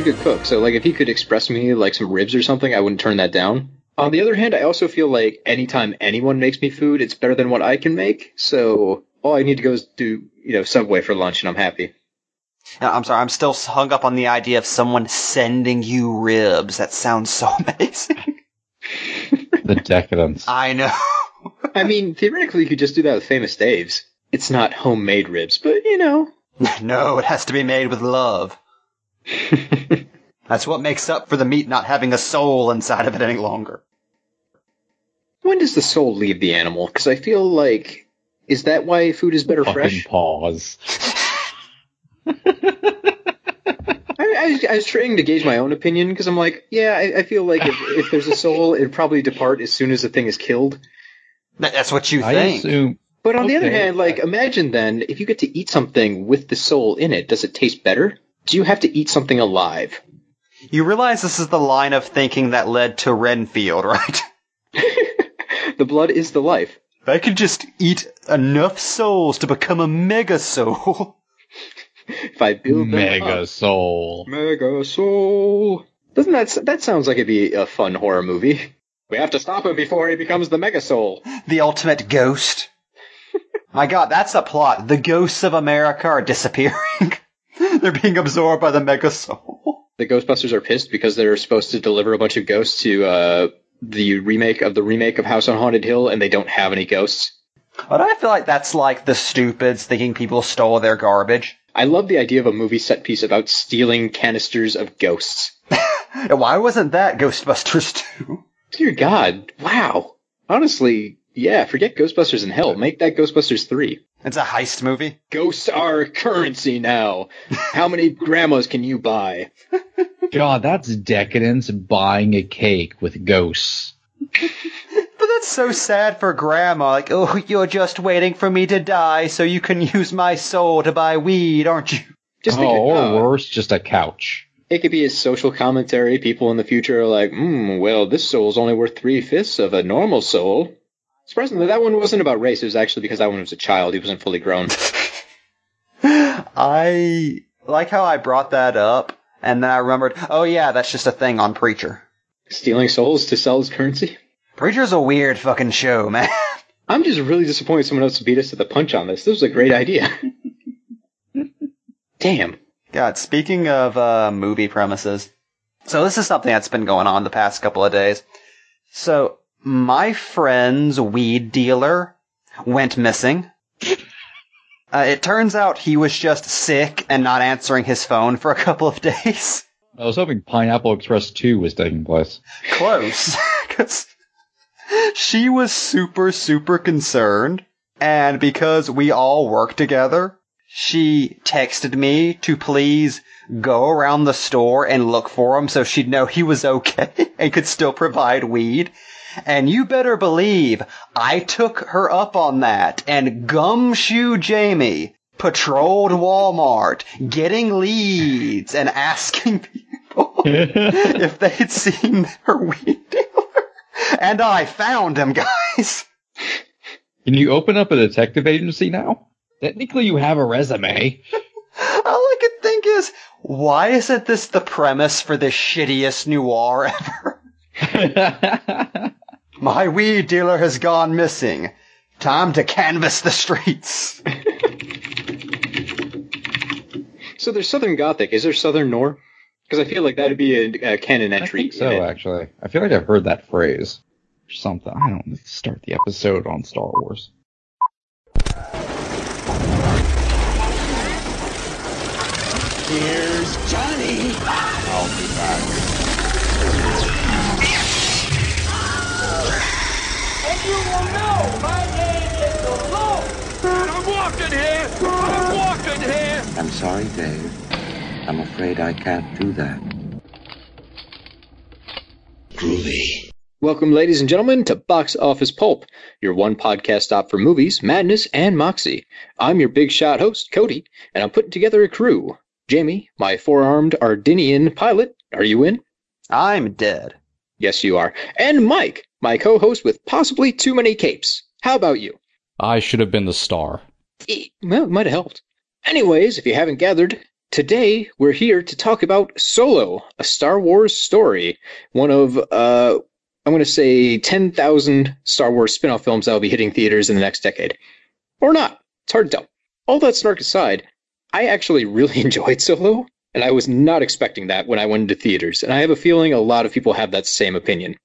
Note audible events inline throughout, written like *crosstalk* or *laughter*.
My dad's pretty good cook, so like if he could express me like some ribs or something, I wouldn't turn that down. On the other hand, I also feel like anytime anyone makes me food, it's better than what I can make. So all I need to go is do you know Subway for lunch, and I'm happy. Now, I'm sorry, I'm still hung up on the idea of someone sending you ribs. That sounds so *laughs* amazing. The decadence. I know. *laughs* I mean, theoretically, you could just do that with Famous Dave's. It's not homemade ribs, but you know. *laughs* no, it has to be made with love. *laughs* That's what makes up for the meat not having a soul inside of it any longer. when does the soul leave the animal? Because I feel like is that why food is better Fucking fresh? pause. *laughs* I, I, I was trying to gauge my own opinion because I'm like, yeah, I, I feel like if, if there's a soul, it'd probably depart as soon as the thing is killed. That- That's what you I think. assume. But on the other hand, like, imagine then if you get to eat something with the soul in it, does it taste better? Do you have to eat something alive? You realize this is the line of thinking that led to Renfield, *laughs* right? *laughs* the blood is the life. If I could just eat enough souls to become a mega soul. *laughs* If I build them Mega up- soul. mega soul. Doesn't that that sounds like it'd be a fun horror movie? We have to stop him before he becomes the mega soul. The ultimate ghost. My god, that's a plot. The ghosts of America are disappearing. *laughs* They're being absorbed by the mega soul. *laughs* The Ghostbusters are pissed because they're supposed to deliver a bunch of ghosts to uh, the remake of the remake of House on Haunted Hill, and they don't have any ghosts. But I feel like that's like the stupids thinking people stole their garbage. I love the idea of a movie set piece about stealing canisters of ghosts. *laughs* Why wasn't that Ghostbusters 2? Dear God, wow. Honestly, yeah, forget Ghostbusters in Hell. Make that Ghostbusters 3. It's a heist movie. Ghosts are currency now. How many grandmas can you buy? God, that's decadence buying a cake with ghosts. But that's so sad for Grandma. Like, oh, you're just waiting for me to die so you can use my soul to buy weed, aren't you? Just oh, think, or uh, worse, just a couch. It could be a social commentary. People in the future are like, hmm, well, this soul's only worth three fifths of a normal soul. Surprisingly, that one wasn't about race. It was actually because that one was a child. He wasn't fully grown. *laughs* I like how I brought that up, and then I remembered, oh yeah, that's just a thing on Preacher. Stealing souls to sell as currency? Preacher's a weird fucking show, man. *laughs* I'm just really disappointed someone else beat us to the punch on this. This was a great idea. *laughs* Damn. God, speaking of uh, movie premises, so this is something that's been going on the past couple of days. So my friend's weed dealer went missing. *laughs* Uh, it turns out he was just sick and not answering his phone for a couple of days. I was hoping Pineapple Express 2 was taking place. Close. *laughs* Because she was super, super concerned. And because we all work together, she texted me to please go around the store and look for him so she'd know he was okay *laughs* and could still provide weed. And you better believe I took her up on that and Gumshoe Jamie patrolled Walmart getting leads and asking people *laughs* if they'd seen her weed dealer. And I found him, guys. Can you open up a detective agency now? Technically, you have a resume. All I could think is, why isn't this the premise for the shittiest noir ever? *laughs* My weed dealer has gone missing. Time to canvass the streets. So there's Southern Gothic. Is there Southern Noir? Because I feel like that'd be a, a canon I entry. think so, in actually. I feel like I've heard that phrase. Or something. I don't know. Let's start the episode on Star Wars. Here's Johnny. I'll be back. You will know my name is the Lord. I'm walking here. I'm walking here. I'm sorry, Dave. I'm afraid I can't do that. Groovy. Welcome, ladies and gentlemen, to Box Office Pulp, your one podcast stop for movies, madness, and moxie. I'm your big shot host, Cody, and I'm putting together a crew. Jamie, my four armed Ardennian pilot, are you in? I'm dead. Yes, you are. And Mike, my co host with possibly too many capes. How about you? I should have been the star. Well, it might have helped. Anyways, if you haven't gathered, Today, we're here to talk about Solo, a Star Wars story. One of, uh, I'm going to say 10,000 Star Wars spin off films that will be hitting theaters in the next decade. Or not. It's hard to tell. All that snark aside, I actually *laughs* really enjoyed Solo, and I was not expecting that when I went into theaters. And I have a feeling a lot of people have that same opinion.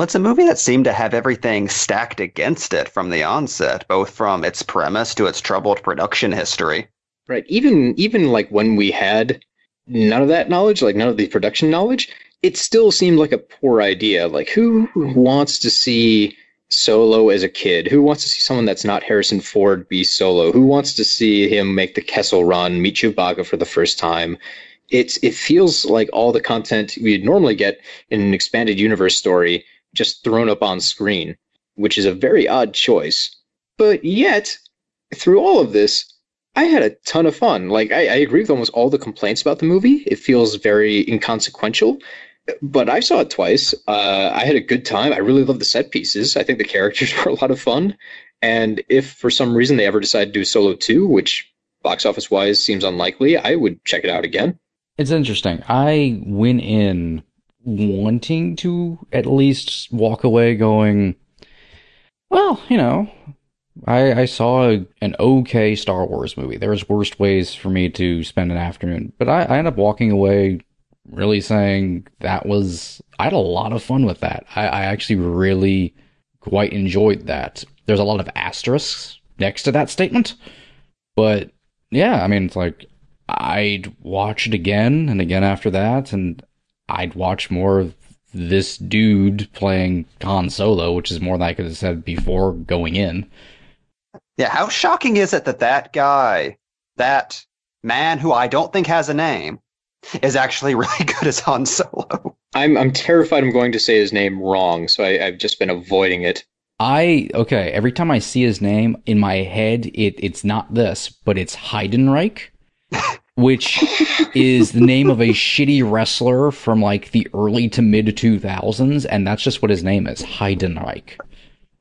Well, it's a movie that seemed to have everything stacked against it from the onset, both from its premise to its troubled production history. Right. Even even like when we had none of that knowledge, like none of the production knowledge, it still seemed like a poor idea. Like who wants to see Solo as a kid? Who wants to see someone that's not Harrison Ford be Solo? Who wants to see him make the Kessel run, meet Chewbacca for the first time? It's it feels like all the content we'd normally get in an expanded universe story just thrown up on screen, which is a very odd choice. But yet, through all of this, I had a ton of fun. Like I, I, agree with almost all the complaints about the movie. It feels very inconsequential, but I saw it twice. Uh, I had a good time. I really love the set pieces. I think the characters *laughs* were a lot of fun. And if for some reason they ever decide to do Solo two, which box office wise seems unlikely, I would check it out again. It's interesting. I went in wanting to at least walk away going, well, you know, I, I saw a, an okay Star Wars movie. There's worse ways for me to spend an afternoon, but I, I ended up walking away really saying that was I had a lot of fun with that. I, I actually really quite enjoyed that. There's a lot of asterisks next to that statement, but yeah, I mean it's like I'd watch it again and again after that, and I'd watch more of this dude playing Han Solo, which is more than I could have said before going in. Yeah, how shocking is it that that guy, that man who I don't think has a name, is actually *laughs* really good as Han Solo? I'm I'm terrified I'm going to say his name wrong, so I, I've just been avoiding it. I okay. Every time I see his name in my head, it it's not this, but it's Heidenreich, *laughs* which is the name of a shitty wrestler from like the early to mid two thousands, and that's just what his name is, Heidenreich.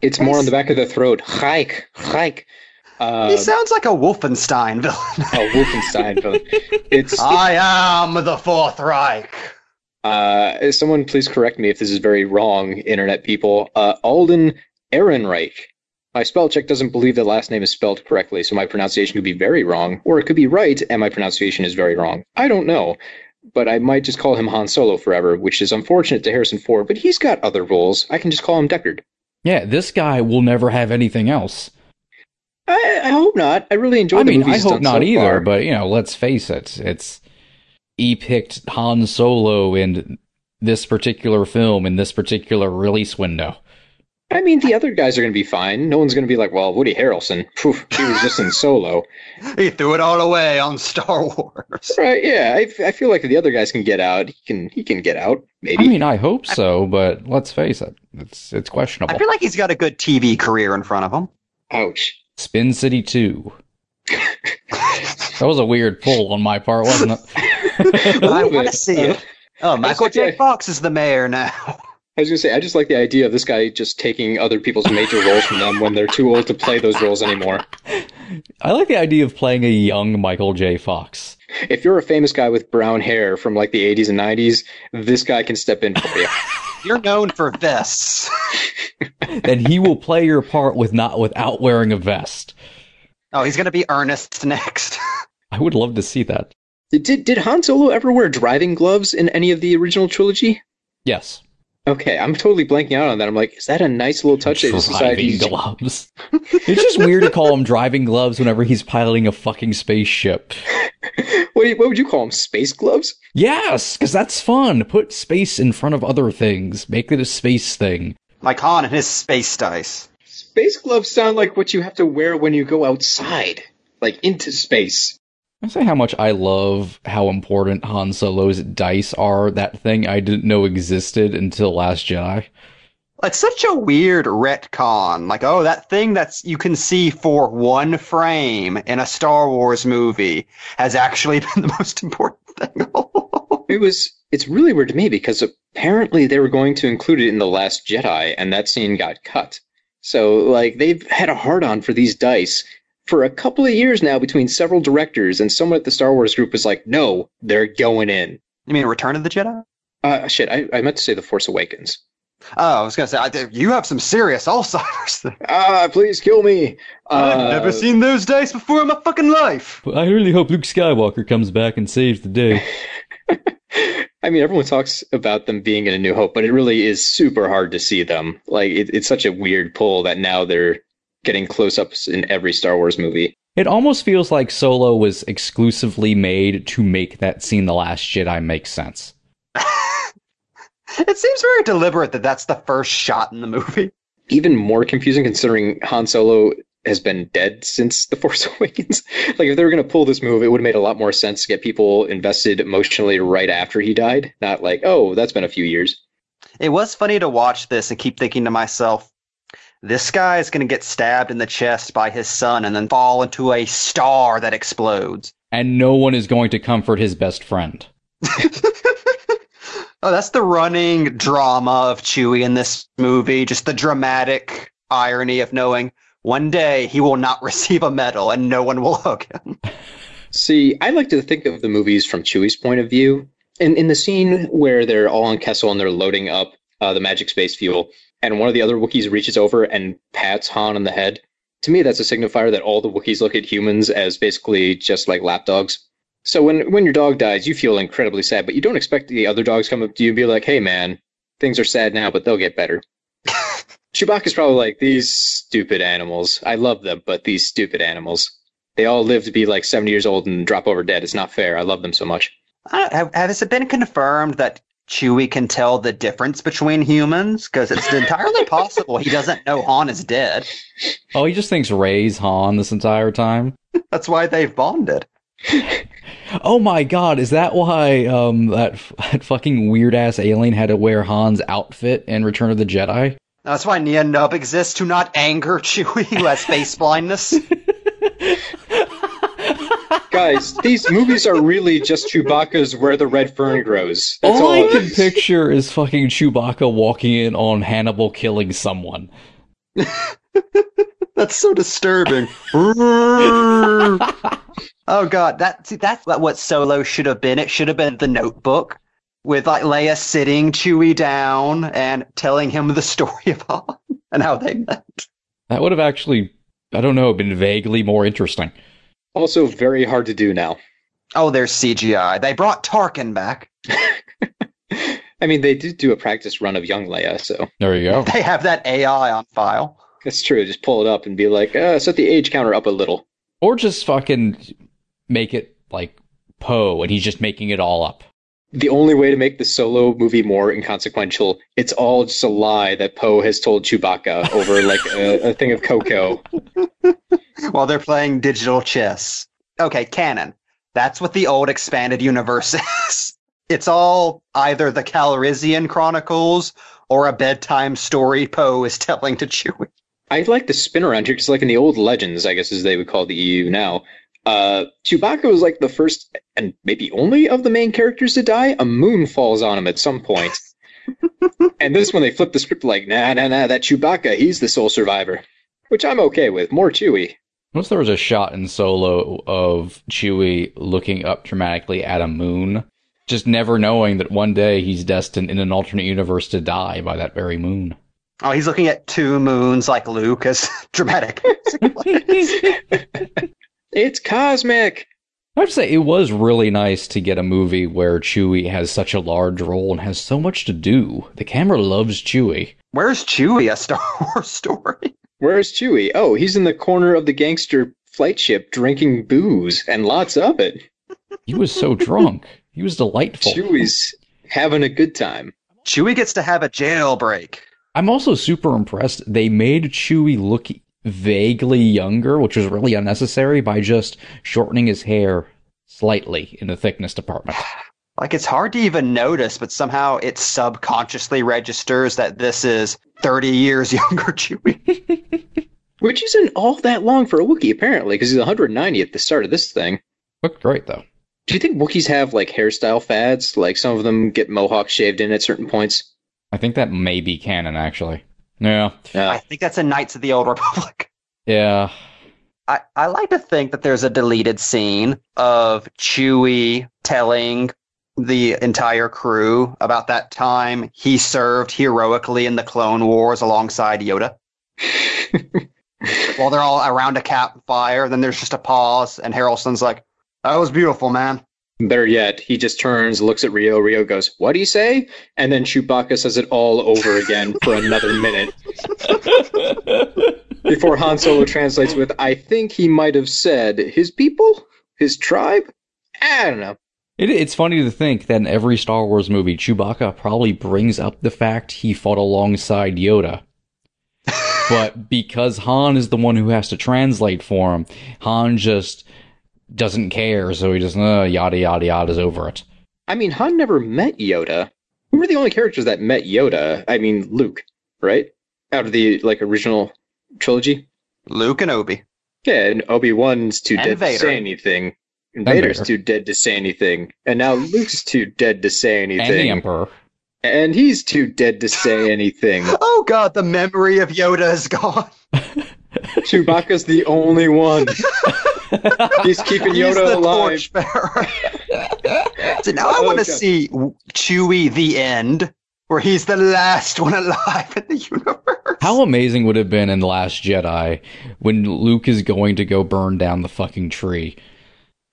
It's more on the back of the throat. Reich, Reich. Uh, he sounds like a Wolfenstein villain. oh, Wolfenstein villain. It's, it's *laughs* I am the Fourth Reich. uh, someone please correct me if this is very wrong, internet people. Uh, Alden Ehrenreich. My spell check doesn't believe the last name is spelled correctly, so my pronunciation could be very wrong, or it could be right and my pronunciation is very wrong. I don't know. But I might just call him Han Solo forever, which is unfortunate to Harrison Ford, but he's got other roles. I can just call him Deckard. Yeah, this guy will never have anything else. I, I hope not. I really enjoyed I the mean, I hope not so either, far. but you know, let's face it, it's he picked Han Solo in this particular film in this particular release window. I mean, the other guys are going to be fine. No one's going to be like, well, Woody Harrelson, phew, he was just in Solo. *laughs* He threw it all away on Star Wars. Right, yeah, I, I feel like the other guys can get out. He can he can get out, maybe. I mean, I hope so, but let's face it, it's it's questionable. I feel like he's got a good TV career in front of him. Ouch. Spin City 2. that was a weird pull on my part, wasn't it? *laughs* I want to see it. *laughs* Oh, Michael J. Fox is the mayor now. I was going to say, I just like the idea of this guy just taking other people's major roles from them when they're too old to play those roles anymore. I like the idea of playing a young Michael J. Fox. If you're a famous guy with brown hair from like the 80s and 90s, this guy can step in for you. *laughs* You're known for this. *laughs* then he will play your part with not without wearing a vest. Oh, he's gonna be Ernest next. *laughs* I would love to see that. Did did Han Solo ever wear driving gloves in any of the original trilogy? Yes. Okay, I'm totally blanking out on that. I'm like, is that a nice little touch they just decided driving he's *laughs* gloves. *laughs* it's just weird to call him driving gloves whenever he's piloting a fucking spaceship. *laughs* what, you- what would you call them? Space gloves? Yes, because that's fun. Put space in front of other things. Make it a space thing. like Han and his space dice. Space gloves sound like what you have to wear when you go outside, like into space. I say how much I love how important Han Solo's dice are. That thing I didn't know existed until Last Jedi. It's such a weird retcon. Like, oh, that thing that's you can see for one frame in a Star Wars movie has actually *laughs* been the most important thing. It was. It's really weird to me because apparently they were going to include it in the Last Jedi, and that scene got cut. So like they've had a hard on for these dice for a couple of years now between several directors, and someone at the Star Wars group was like, "No, they're going in." You mean Return of the Jedi? Uh, shit, I, I meant to say The Force Awakens. Oh, I was gonna say I, you have some serious Alzheimer's. *laughs* There. Ah, please kill me. I've Uh, never seen those days before in my fucking life. I really hope Luke Skywalker comes back and saves the day. *laughs* I mean, everyone talks about them being in A New Hope, but it really is super hard to see them. Like, it, it's such a weird pull that now they're getting close-ups in every Star Wars movie. It almost feels like Solo was exclusively made to make that scene The Last Jedi make sense. *laughs* It seems very deliberate that that's the first shot in the movie. Even more confusing considering Han Solo has been dead since The Force *laughs* Awakens. like, if they were going to pull this move, it would have made a lot more sense to get people invested emotionally right after he died, not like, oh, that's been a few years. It was funny to watch this and keep thinking to myself, this guy is going to get stabbed in the chest by his son and then fall into a star that explodes. And no one is going to comfort his best friend. *laughs* Oh, that's the running drama of Chewie in this movie. Just the dramatic irony of knowing one day he will not *laughs* receive a medal and no one will *laughs* hug him. See, I like to think of the movies from Chewie's point of view. In in the scene where they're all on Kessel and they're loading up uh, the magic space fuel, and one of the other Wookiees reaches over and pats Han on the head. To me, that's a signifier that all the Wookiees look at humans as basically just like lapdogs. So when when your dog dies, you feel incredibly sad, but you don't expect the other dogs come up to you and be like, "Hey, man, things are sad now, but they'll get better." *laughs* Chewbacca's probably like these stupid animals. I love them, but these stupid animals. They all live to be like 70 years old and drop over dead. It's not fair. I love them so much. I don't- Have, has it been confirmed that Chewie can tell the difference between humans? Because it's entirely *laughs* possible he doesn't know Han is dead. Oh, he just thinks Rey's Han this entire time. *laughs* That's why they've bonded. *laughs* Oh my god, is that why um that, f- that fucking weird ass alien had to wear Han's outfit in Return of the Jedi? That's why Nien Nunb exists to not anger Chewie, who has face blindness. Guys, these movies are really just Chewbacca's Where the Red Fern Grows. That's all all. I can is. picture is fucking Chewbacca walking in on Hannibal killing someone. *laughs* That's so disturbing. *laughs* oh god, that see, that's what Solo should have been. It should have been the Notebook with like Leia sitting Chewie down and telling him the story of Han *laughs* and how they met. That would have actually, I don't know, been vaguely more interesting. Also, very hard to do now. Oh, there's CGI. They brought Tarkin back. *laughs* *laughs* I mean, they did do a practice run of young Leia, so There you go. *laughs* They have that AI on file. that's true. Just pull it up and be like, uh, set the age counter up a little. Or just fucking make it like Poe and he's just making it all up. The only way to make the solo movie more inconsequential, it's all just a lie that Poe has told Chewbacca over like a, a thing of cocoa. *laughs* while they're playing digital chess. Okay, canon. That's what the old expanded universe *laughs* is. It's all either the Calrissian Chronicles or a bedtime story Poe is telling to Chewie. I like the spin around here because, like in the old legends, I guess as they would call the EU now, uh, Chewbacca was like the first and maybe only of the main characters to die. A moon falls on him at some point. *laughs* and this one they flip the script like, nah, nah, nah, that Chewbacca, he's the sole survivor. Which I'm okay with. More Chewie. Once there was a shot in Solo of Chewie looking up dramatically at a moon, just never knowing that one day he's destined in an alternate universe to die by that very moon. Oh, he's looking at two moons like Luke as *laughs* dramatic. *laughs* It's cosmic. I have to say, it was really nice to get a movie where Chewie has such a large role and has so much to do. The camera loves Chewie. Where's Chewie? A Star *laughs* Wars story. Where's Chewie? Oh, he's in the corner of the gangster flight ship drinking booze and lots of it. He was so drunk. He was delightful. Chewie's having a good time. Chewie gets to have a jailbreak. I'm also super impressed. They made Chewie look vaguely younger, which was really unnecessary, by just shortening his hair slightly in the thickness department. *sighs* *laughs* Like it's hard to even notice, but somehow it subconsciously registers that this is 30 years *laughs* younger Chewie. *laughs* Which isn't all that long for a Wookiee, apparently, because he's 190 at the start of this thing. Looked great though. Do you think Wookiees have like hairstyle fads? Like some of them get mohawk shaved in at certain points? I think that may be canon, actually. Yeah. I Uh, think that's in Knights of the Old Republic. *laughs* Yeah. I, I like to think that there's a deleted scene of Chewie telling the entire crew about that time he served heroically in the Clone Wars alongside Yoda. *laughs* While they're all around a campfire, then there's just a pause, and Harrelson's like, "That was beautiful, man." Better yet, he just turns, looks at Rio. Rio goes, "What do you say?" And then Chewbacca says it all over again for another *laughs* minute before Han Solo translates with, "I think he might have said his people, his tribe." I don't know. It, it's funny to think that in every Star Wars movie, Chewbacca probably brings up the fact he fought alongside Yoda. *laughs* but because Han is the one who has to translate for him, Han just doesn't care, so he just uh, yada yada is over it. I mean, Han never met Yoda. Who were the only characters that met Yoda? I mean, Luke, right? Out of the like original trilogy. Luke and Obi. Yeah, and Obi Wan's too And dead Vader. to say anything. And And Vader's too dead to say anything. And now Luke's too dead to say And the anything. Emperor. And he's too dead to say *gasps* anything. Oh god, the memory of Yoda is gone. *laughs* Chewbacca's the only one. *laughs* He's keeping He's Yoda the alive. *laughs* so now I want to God. see Chewie the end, where he's the last one alive in the universe. How amazing would it have been in The Last Jedi when Luke is going to go burn down the fucking tree?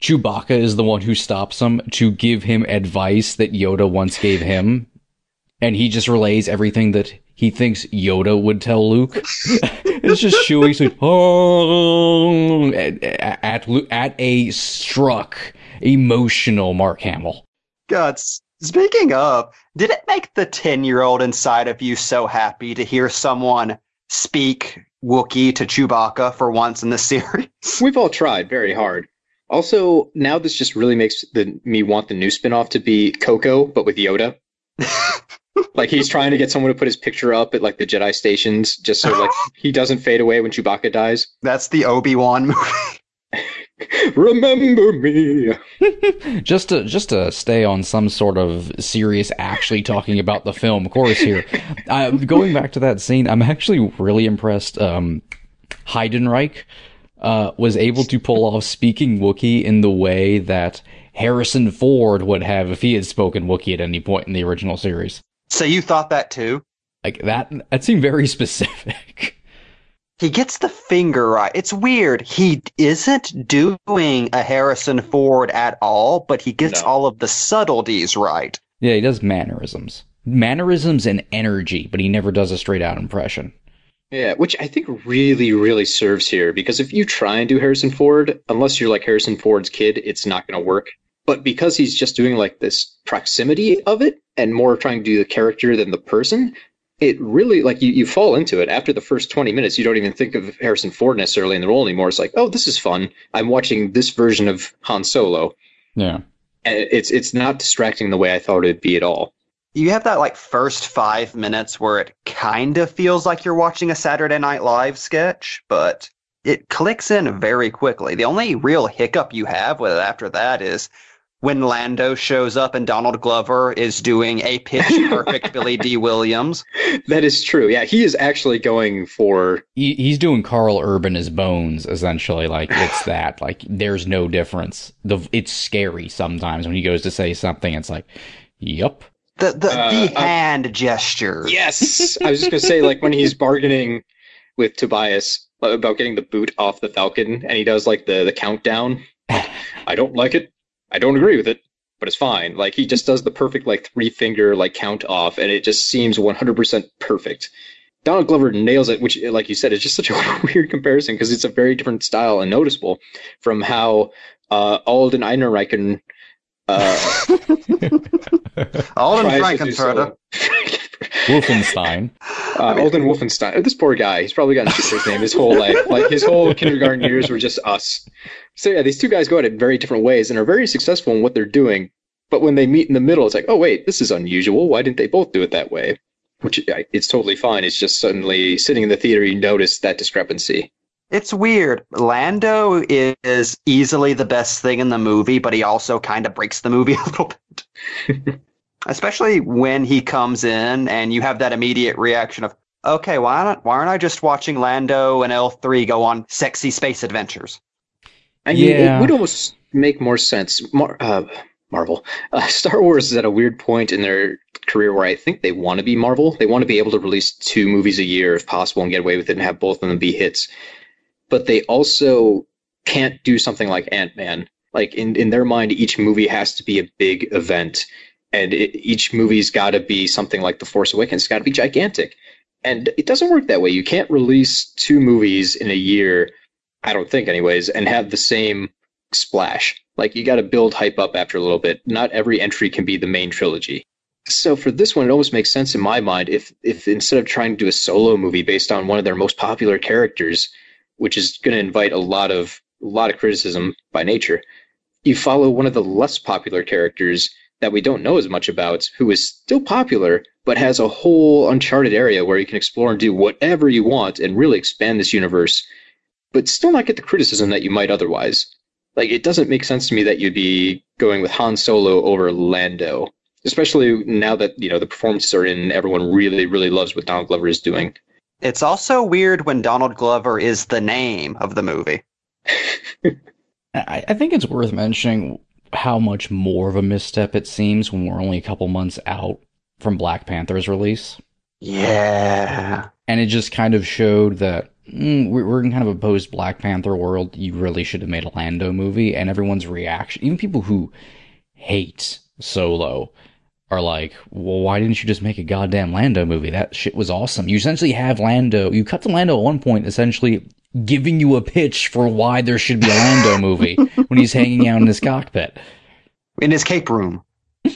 Chewbacca is the one who stops him to give him advice that Yoda once gave him, *laughs* and he just relays everything that he thinks Yoda would tell Luke. *laughs* it's just Chewie saying, "Oh," at, at, at a struck, emotional Mark Hamill. God, speaking of, did it make the 10 year old inside of you so happy to hear someone speak Wookiee to Chewbacca for once in the *laughs* series? We've all tried very hard. Also, now this just really makes the me want the new spin-off to be Coco, but with Yoda. *laughs* like he's trying to get someone to put his picture up at like the Jedi stations, just so like *laughs* he doesn't fade away when Chewbacca dies. That's the Obi Wan movie. *laughs* Remember me. just to just to stay on some sort of serious actually talking about the film course here uh, going back to that scene i'm actually really impressed um heidenreich uh, was able to pull off speaking Wookiee in the way that Harrison Ford would have if he had spoken Wookiee at any point in the original series. So you thought that too? Like that, that seemed very *laughs* specific. He gets the finger right. It's weird. He isn't doing a Harrison Ford at all, but he gets No. all of the subtleties right. yeah, he does mannerisms, mannerisms and energy, but he never does a straight out impression. Yeah, which I think really, really serves here because if you try and do Harrison Ford, unless you're like Harrison Ford's kid, it's not going to work. But because he's just doing like this proximity of it and more trying to do the character than the person, it really like you, you fall into it. After the first 20 minutes, you don't even think of Harrison Ford necessarily in the role anymore. It's like, oh, this is fun. I'm watching this version of Han Solo. Yeah. And it's it's not distracting the way I thought it'd be at all. You have that like first five minutes where it kind of feels like you're watching a Saturday Night Live sketch, but it clicks in very quickly. The only real hiccup you have with it after that is when Lando shows up and Donald Glover is doing a pitch *laughs* perfect Billy Dee Williams. That is true. Yeah, he is actually going for he, he's doing Karl Urban as Bones essentially. Like it's *laughs* that. Like there's no difference. The it's scary sometimes when he goes to say something. It's like, yep. The the, Uh, the I- hand gesture. Yes, *laughs* I was just gonna say like when he's bargaining with Tobias about getting the boot off the Falcon, and he does like the the countdown. I don't like it. I don't agree with it, but it's fine. Like he just does the perfect like three finger like count off, and it just seems 100% perfect. Donald Glover nails it, which, like you said, is just such a *laughs* weird comparison because it's a very different style and noticeable from how uh, Alden Ehrenreichen uh, *laughs* Alden tries to do Frankenfurter. Wolfenstein. Uh, Alden Wolfenstein. This poor guy. He's probably gotten his name his whole life. Like his whole kindergarten years were just us. So yeah, these two guys go at it very different ways and are very successful in what they're doing. But when they meet in the middle, it's like, oh wait, this is unusual. Why didn't they both do it that way? Which it's totally fine. It's just suddenly sitting in the theater, you notice that discrepancy. It's weird. Lando is easily the best thing in the movie, but he also kind of breaks the movie *laughs* a little bit. *laughs* Especially when he comes in and you have that immediate reaction of, Okay, why not? Why aren't I just watching Lando and L3 go on sexy space adventures? I mean, Yeah. it would almost make more sense. Mar- uh, Marvel, uh, *laughs* Star Wars is at a weird point in their career where I think they want to be Marvel. They want to be able to release two movies a year if possible and get away with it and have both of them be hits. But they also can't do something like Ant Man. Like in in their mind, each movie has to be a big event, and it, each movie's got to be something like The Force Awakens. It's got to be gigantic, and it doesn't work that way. You can't release two movies in a year I don't think, anyways, and have the same splash. Like you got to build hype up after a little bit. Not every entry can be the main trilogy. So for this one, it almost makes sense in my mind if if instead of trying to do a solo movie based on one of their most popular characters, which is going to invite a lot of a lot of criticism by nature, you follow one of the less popular characters that we don't know as much about, who is still popular but has a whole uncharted area where you can explore and do whatever you want and really expand this universe but still not get the criticism that you might otherwise. Like, it doesn't make sense to me that you'd be going with Han Solo over Lando, especially now that, you know, the performances are in, and everyone really, really loves what Donald Glover is doing. It's also weird when Donald Glover is the name of the movie. *laughs* I, I think it's worth mentioning how much more of a misstep it seems when we're only a couple months out from Black Panther's release. Yeah. And it just kind of showed that mm, we're, in kind of a post Black Panther world. You really should have made a Lando movie. And everyone's reaction, even people who hate Solo, are like, well, why didn't you just make a goddamn Lando movie? That shit was awesome. You essentially have Lando, you cut to Lando at one point, essentially giving you a pitch for why there should be a Lando *laughs* movie when he's hanging out in his cockpit. In his cape room. *laughs*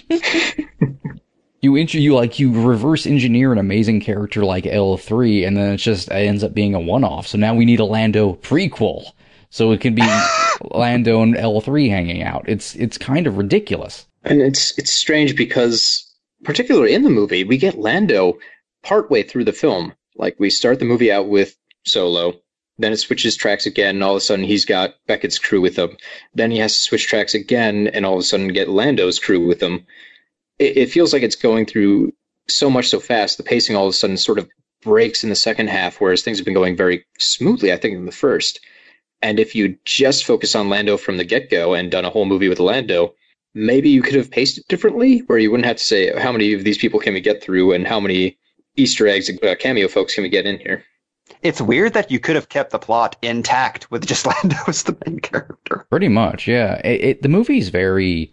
You int- you like you reverse engineer an amazing character like L3 and then it just it ends up being a one-off. So now we need a Lando prequel. So it can be *laughs* Lando and L3 hanging out. It's it's kind of ridiculous. And it's it's strange because, particularly in the movie, we get Lando partway through the film. Like we start the movie out with Solo, then it switches tracks again, and all of a sudden he's got Beckett's crew with him. Then he has to switch tracks again, and all of a sudden get Lando's crew with him. It, it feels like it's going through so much so fast. The pacing all of a sudden sort of breaks in the second half, whereas things have been going very smoothly, I think, in the first. And if you just focus on Lando from the get go and done a whole movie with Lando, maybe you could have paced it differently, where you wouldn't have to say how many of these people can we get through and how many Easter eggs, uh, cameo folks can we get in here. It's weird that you could have kept the plot intact with just *laughs* Lando as the main character. Pretty much, yeah. It, it, the movie's very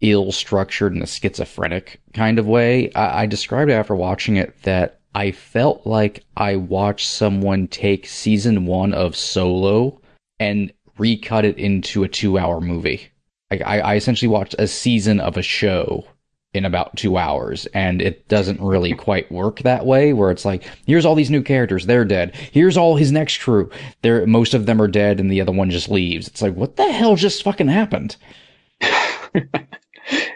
ill structured in a schizophrenic kind of way. I, I described it after watching it that I felt like I watched someone take season one of Solo and recut it into a two hour movie. I, I, I essentially watched a season of a show in about two hours, and it doesn't really quite work that way. Where it's like, here's all these new characters, they're dead. Here's all his next crew, they're most of them are dead, and the other one just leaves. It's like, what the hell just fucking happened? *laughs*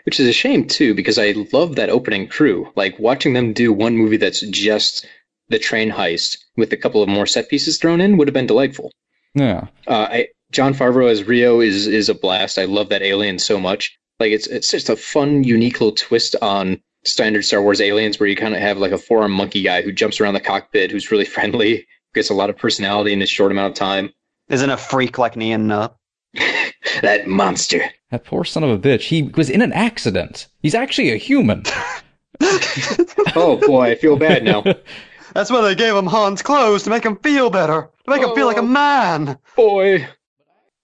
Which is a shame too, because I love that opening crew. Like watching them do one movie that's just the train heist with a couple of more set pieces thrown in would have been delightful. Yeah, Uh, I, Jon Favreau as Rio is is a blast. I love that alien so much. Like it's it's just a fun, unique little twist on standard Star Wars aliens, where you kind of have like a four arm monkey guy who jumps around the cockpit, who's really *laughs* friendly, gets a lot of personality in a short amount of time. Isn't a freak like Nian *laughs* Nut. That monster. that poor son of a bitch. He was in an accident. He's actually a human. *laughs* Oh boy, I feel bad now. That's why they gave him Han's clothes to make him feel better, to make him feel like a oh. man. boy.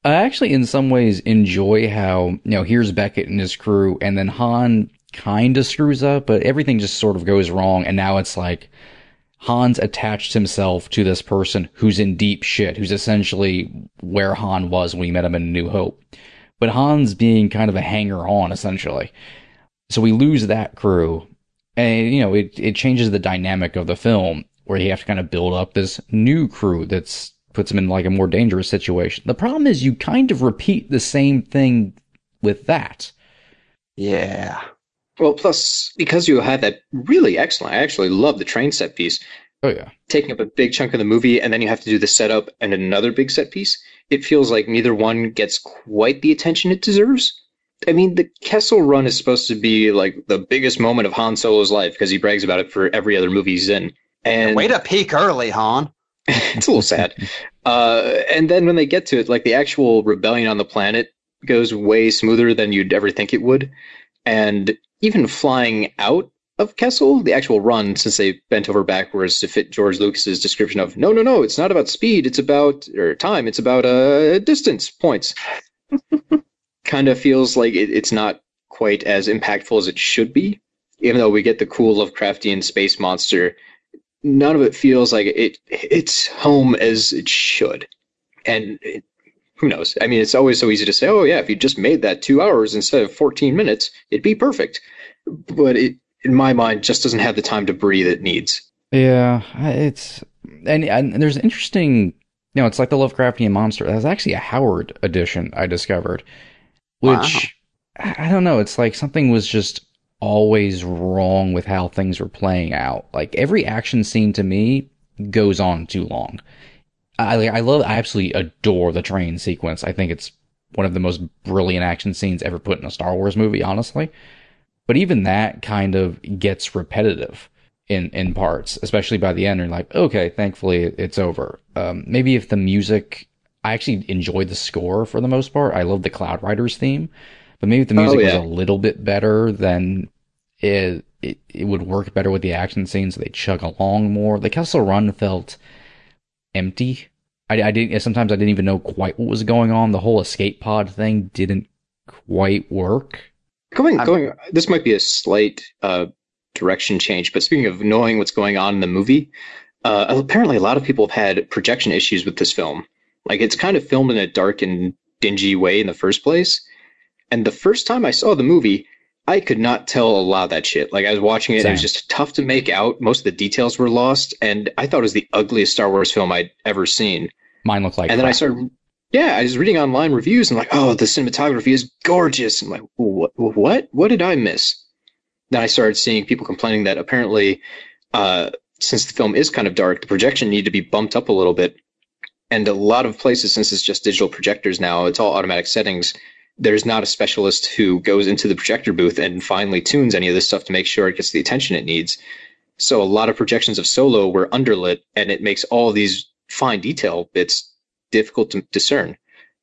I actually, in some ways, enjoy how, you know, here's Beckett and his crew, and then Han kind of screws up, but everything just sort of goes wrong, and now it's like Han's attached himself to this person who's in deep shit, who's essentially where Han was when we met him in New Hope. But Han's being kind of a hanger on, essentially. So we lose that crew, and, you know, it, it changes the dynamic of the film, where you have to kind of build up this new crew that's puts him in like a more dangerous situation. The problem is you kind of repeat the same thing with that. Yeah. Well, plus because you had that really excellent. I actually love the train set piece. Oh yeah. taking up a big chunk of the movie and then you have to do the setup and another big set piece, it feels like neither one gets quite the attention it deserves. I mean, the Kessel run is supposed to be like the biggest moment of Han Solo's life because he brags about it for every other movie he's in. And Way to peak early, Han. It's a little sad. Uh, and then when they get to it, like the actual rebellion on the planet goes way smoother than you'd ever think it would. And even flying out of Kessel, the actual run, since they bent over backwards to fit George Lucas's description of no, no, no, it's not about speed, it's about or time, it's about uh distance points. *laughs* kind of feels like it, it's not quite as impactful as it should be, even though we get the cool Lovecraftian space monster none of it feels like it it's home as it should. And it, who knows? I mean, it's always so easy to say, "Oh yeah, if you just made that two hours instead of 14 minutes, it'd be perfect." But it, in my mind, just doesn't have the time to breathe it needs. Yeah, it's and, and there's interesting. You know, it's like the Lovecraftian monster. That's actually a Howard edition I discovered, which I, I don't know. It's like something was just always wrong with how things were playing out. Like every action scene to me goes on too long. I I love I absolutely adore the train sequence. I think it's one of the most brilliant action scenes ever put in a Star Wars movie, honestly. But even that kind of gets repetitive in in parts, especially by the end. You're like, okay, thankfully it's over. Um, maybe if the music, I actually enjoyed the score for the most part. I love the Cloud Riders theme, but maybe if the music Oh, yeah. was a little bit better, then it, it it would work better with the action scenes. So they chug along more. The Kessel Run felt empty. I, I didn't. Sometimes I didn't even know quite what was going on. The whole escape pod thing didn't quite work. Going, I'm- going. This might be a slight uh, direction change, but speaking of knowing what's going on in the movie, uh, apparently a lot of people have had projection issues with this film. Like it's kind of filmed in a dark and dingy way in the first place. And the first time I saw the movie, I could not tell a lot of that shit. Like I was watching it, and it was just tough to make out. Most of the details were lost, and I thought it was the ugliest Star Wars film I'd ever seen. Mine looked like. and then I started, yeah, I was reading online reviews and like, oh, the cinematography is gorgeous. I'm like, what? What? What did I miss? Then I started seeing people complaining that apparently, uh, since the film is kind of dark, the projection needed to be bumped up a little bit. And a lot of places, since it's just digital projectors now, it's all automatic settings. There's not a specialist who goes into the projector booth and finally tunes any of this stuff to make sure it gets the attention it needs. So a lot of projections of Solo were underlit, and it makes all these fine detail bits difficult to discern.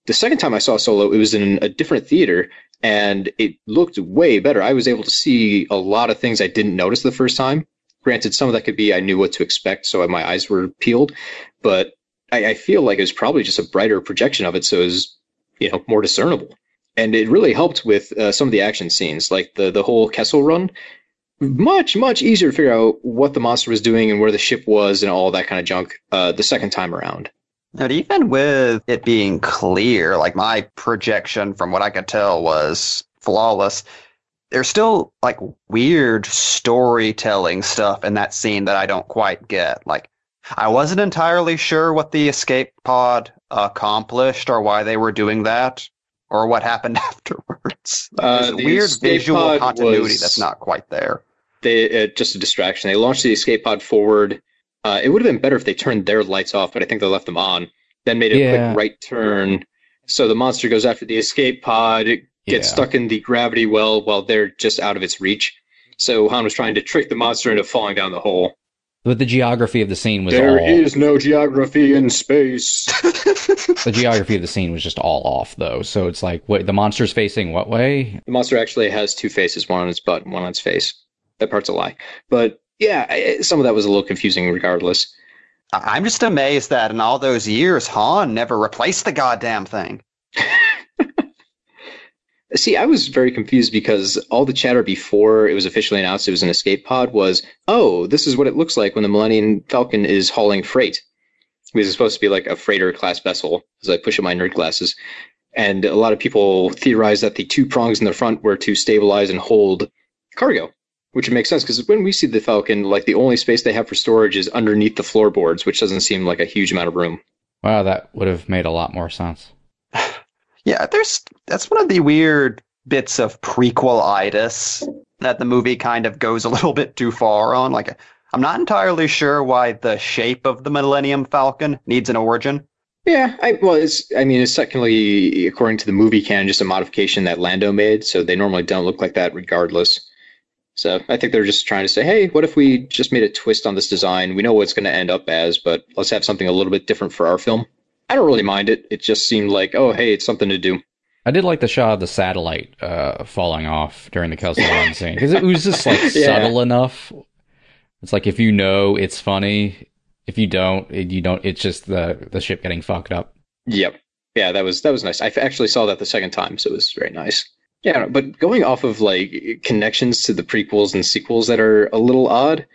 The second time I saw Solo, it was in a different theater, and it looked way better. I was able to see a lot of things I didn't notice the first time. Granted, some of that could be I knew what to expect, so my eyes were peeled, but I, I feel like it was probably just a brighter projection of it, so it was, you know, more discernible. And it really helped with uh, some of the action scenes, like the the whole Kessel run. Much much easier to figure out what the monster was doing and where the ship was and all that kind of junk uh, the second time around. But even with it being clear, like my projection from what I could tell was flawless. There's still like weird storytelling stuff in that scene that I don't quite get. Like, I wasn't entirely sure what the escape pod accomplished or why they were doing that or what happened *laughs* afterwards. Uh, There's a the weird visual continuity was- that's not quite there. they uh, just a distraction. They launched the escape pod forward. Uh, it would have been better if they turned their lights off, but I think they left them on. Then made a Yeah. quick right turn. So the monster goes after the escape pod, it gets Yeah. stuck in the gravity well while they're just out of its reach. So Han was trying to trick the monster into falling down the hole. But the geography of the scene was There all. is no geography in space. *laughs* The geography of the scene was just all off, though. So it's like, wait, the monster's facing what way? the monster actually has two faces, one on its butt and one on its face. That part's a lie. But yeah, I- some of that was a little confusing regardless. I- I'm just amazed that in all those years, Han never replaced the goddamn thing. *laughs* See, I was very confused because all the chatter before it was officially announced it was an escape pod was, oh, this is what it looks like when the Millennium Falcon is hauling freight. Because it's supposed to be like a freighter class vessel, as I push up my nerd glasses. And a lot of people theorized that the two prongs in the front were to stabilize and hold cargo, which would make sense because when we see the Falcon, like the only space they have for storage is underneath the floorboards, which doesn't seem like a huge amount of room. Wow, that would have made a lot more sense. *laughs* Yeah, there's that's one of the weird bits of prequel-itis that the movie kind of goes a *laughs* little bit too far on. Like, I'm not entirely sure why the shape of the Millennium Falcon needs an origin. Yeah, I well, it's I mean, it's technically according to the movie canon, just a modification that Lando made, so they normally don't look like that regardless. So I think they're just trying to say, hey, what if we just made a twist on this design? We know what it's going to end up as, but let's have something a little bit different for our film. I don't really mind it. It just seemed like, oh, hey, it's something to do. I did like the shot of the satellite uh, falling off during the Run *laughs* scene because it was just like Yeah. subtle enough. It's like if you know it's funny, if you don't, you don't. It's just the the ship getting fucked up. Yep. Yeah, that was that was nice. I actually saw that the second time, so it was very nice. Yeah, but going off of like connections to the prequels and sequels that are a little odd,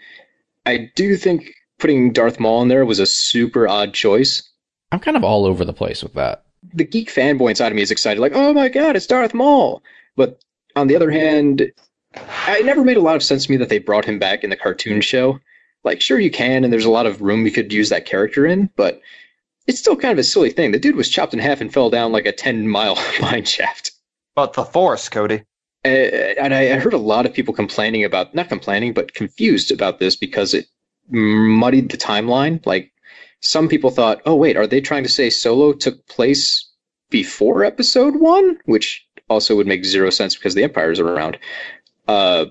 I do think putting Darth Maul in there was a super odd choice. I'm kind of all over the place with that. The geek fanboy inside of me is excited, like, oh my god, it's Darth Maul. But on the other hand, it never made a lot of sense to me that they brought him back in the cartoon show. Like, sure you can, and there's a lot of room you could use that character in, but it's still kind of a silly thing. The dude was chopped in half and fell down like a 10 mile *laughs* mine shaft. But the Force, Cody. Uh, and I, I heard a lot of people complaining about, not complaining, but confused about this because it muddied the timeline. Like, some people thought, oh, wait, are they trying to say Solo took place before episode one? Which also would make zero sense because the Empires are around. Uh,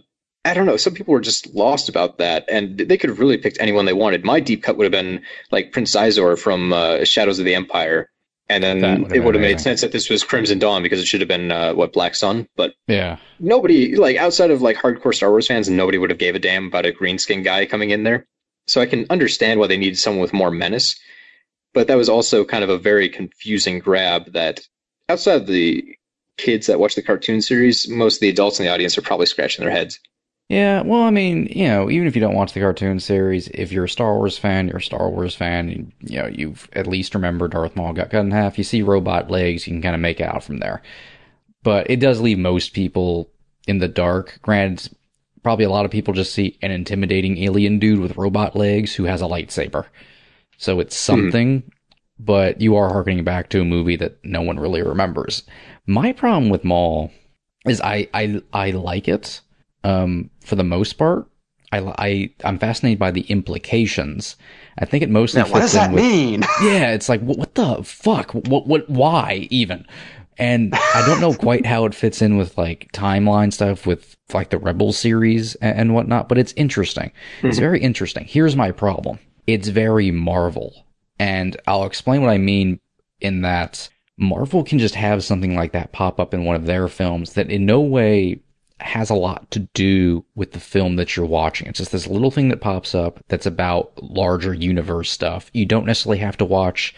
I don't know. Some people were just lost about that, and they could have really picked anyone they wanted. My deep cut would have been like Prince Xizor from uh, Shadows of the Empire, and then would it would have made amazing. sense that this was Crimson Dawn because it should have been uh, what Black Sun. But Yeah, nobody, like outside of like hardcore Star Wars fans, nobody would have gave a damn about a green skin guy coming in there. So I can understand why they needed someone with more menace, but that was also kind of a very confusing grab. That outside of the kids that watch the cartoon series, most of the adults in the audience are probably scratching their heads. yeah. Well, I mean, you know, even if you don't watch the cartoon series, if you're a Star Wars fan, you're a Star Wars fan. You, know, you've at least remembered Darth Maul got cut in half. You see robot legs, you can kind of make out from there. But it does leave most people in the dark. Granted, probably a lot of people just see an intimidating alien dude with robot legs who has a lightsaber. So it's something, but you are harkening back to a movie that no one really remembers. My problem with Maul is I I I like it um, for the most part. I I I'm fascinated by the implications. I think it mostly Now, what does that with mean? *laughs* yeah, it's like what, what the fuck? What what why even? And I don't know quite how it fits in with like timeline stuff with like the Rebel series and, and whatnot, but it's interesting. It's hmm. very interesting. Here's my problem. It's very Marvel. And I'll explain what I mean in that Marvel can just have something like that pop up in one of their films that in no way has a lot to do with the film that you're watching. It's just this little thing that pops up that's about larger universe stuff. You don't necessarily have to watch,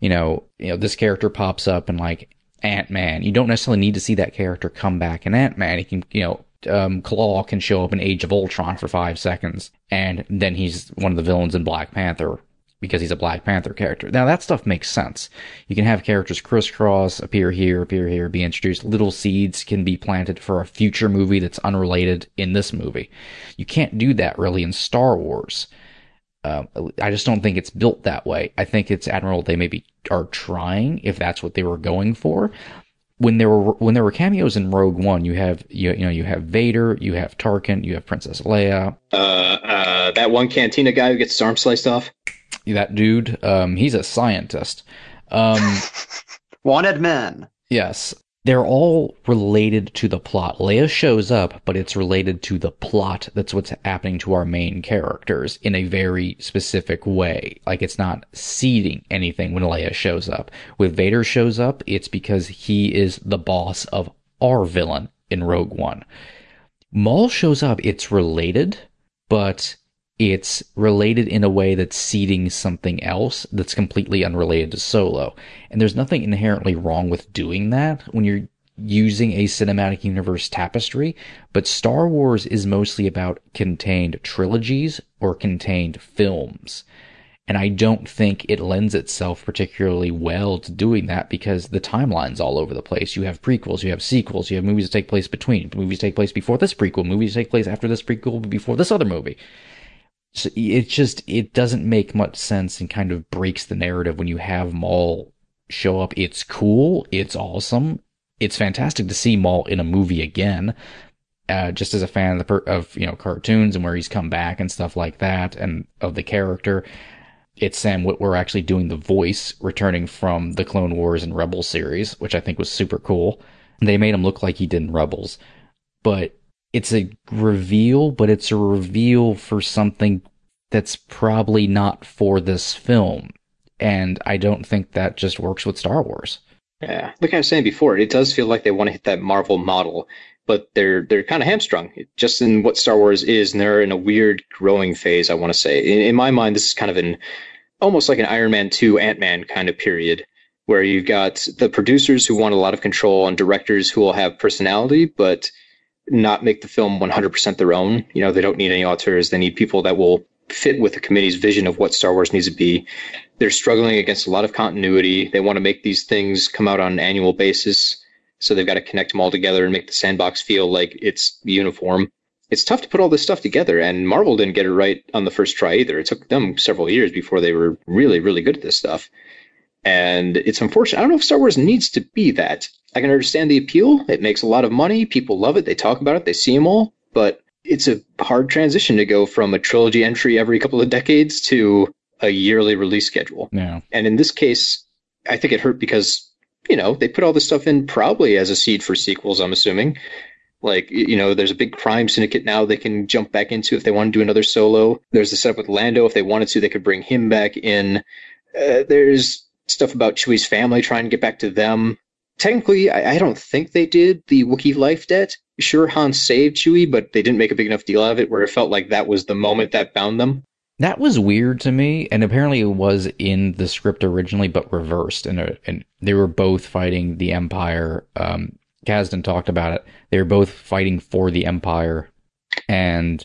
you know, you know, this character pops up in like Ant-Man. You don't necessarily need to see that character come back in Ant-Man. He can, you know, um, Klaue can show up in Age of Ultron for five seconds, and then he's one of the villains in Black Panther because he's a Black Panther character. Now that stuff makes sense. You can have characters crisscross, appear here, appear here, be introduced. Little seeds can be planted for a future movie that's unrelated in this movie. You can't do that really in Star Wars. Uh, I just don't think it's built that way. I think it's admirable they maybe are trying if that's what they were going for. When there were when there were cameos in Rogue One, you have you, you know you have Vader, you have Tarkin, you have Princess Leia, Uh, uh, that one cantina guy who gets his arm sliced off. that dude. Um, he's a scientist. Um, *laughs* Wanted men. Yes. They're all related to the plot. Leia shows up, but it's related to the plot. That's what's happening to our main characters in a very specific way. Like it's not seeding anything when Leia shows up. When Vader shows up, it's because he is the boss of our villain in Rogue One. Maul shows up, it's related, but it's related in a way that's seeding something else that's completely unrelated to Solo. And there's nothing inherently wrong with doing that when you're using a cinematic universe tapestry, but Star Wars is mostly about contained trilogies or contained films. And I don't think it lends itself particularly well to doing that because the timeline's all over the place. You have prequels, you have sequels, you have movies that take place between, movies take place before this prequel, movies take place after this prequel, before this other movie. It just it doesn't make much sense and kind of breaks the narrative when you have Maul show up. It's cool, it's awesome, it's fantastic to see Maul in a movie again. Uh, just as a fan of, the of you know cartoons and where he's come back and stuff like that, and of the character, it's Sam Witwer actually doing the voice, returning from the Clone Wars and Rebels series, which I think was super cool. They made him look like he did in Rebels, but it's a reveal, but it's a reveal for something that's probably not for this film. And I don't think that just works with Star Wars. Yeah, like I was saying before, it does feel like they want to hit that Marvel model, but they're they're kind of hamstrung just in what Star Wars is, and they're in a weird growing phase. I want to say, in, in my mind, this is kind of an almost like an Iron Man two, Ant Man kind of period, where you've got the producers who want a lot of control and directors who will have personality, but not make the film 100% their own. You know, they don't need any auteurs. They need people that will fit with the committee's vision of what Star Wars needs to be. They're struggling against a lot of continuity. They want to make these things come out on an annual basis. So they've got to connect them all together and make the sandbox feel like it's uniform. It's tough to put all this stuff together, and Marvel didn't get it right on the first try either. It took them several years before they were really, really good at this stuff. And it's unfortunate. I don't know if Star Wars needs to be that. I can understand the appeal. It makes a lot of money. People love it. They talk about it. They see them all. But it's a hard transition to go from a trilogy entry every couple of decades to a yearly release schedule. Yeah. And in this case, I think it hurt because, you know, they put all this stuff in probably as a seed for sequels, I'm assuming. Like, you know, there's a big crime syndicate now they can jump back into if they want to do another solo. There's the setup with Lando. If they wanted to, they could bring him back in. Uh, there's stuff about Chewie's family trying to get back to them. Technically, I, I don't think they did the Wookiee life debt. Sure, Han saved Chewie, but they didn't make a big enough deal out of it where it felt like that was the moment that bound them. That was weird to me, and apparently it was in the script originally, but reversed. And, uh, and they were both fighting the Empire. Um, Kasdan talked about it. They were both fighting for the Empire, and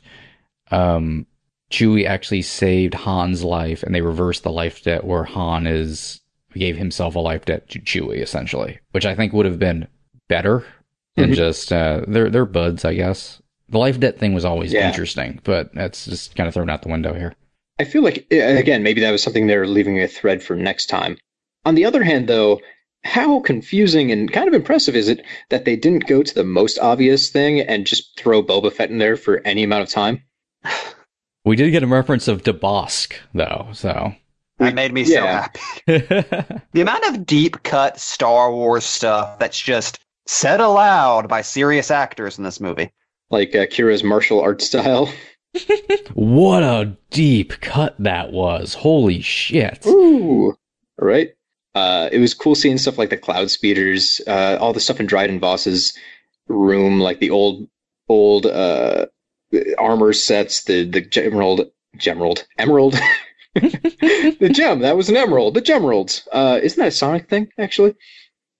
um, Chewie actually saved Han's life, and they reversed the life debt where Han is gave himself a life debt to Chewie, essentially, which I think would have been better than Mhm. just uh, they're they're buds, I guess. The life debt thing was always Yeah. interesting, but that's just kind of thrown out the window here. I feel like, again, maybe that was something they're leaving a thread for next time. On the other hand, though, how confusing and kind of impressive is it that they didn't go to the most obvious thing and just throw Boba Fett in there for any amount of time? *sighs* We did get a reference of DeBosk, though, so That made me so happy. *laughs* The amount of deep cut Star Wars stuff that's just said aloud by serious actors in this movie. Like uh, Qi'ra's martial arts style. *laughs* what a deep cut that was! Holy shit! Ooh. Right? Uh, it was cool seeing stuff like the cloud speeders, uh, all the stuff in Dryden Voss's room, like the old, old uh, armor sets, the the gemerald, gemerald, emerald, *laughs* *laughs* the gem. That was an emerald. The gemeralds. Uh, isn't that a Sonic thing? Actually,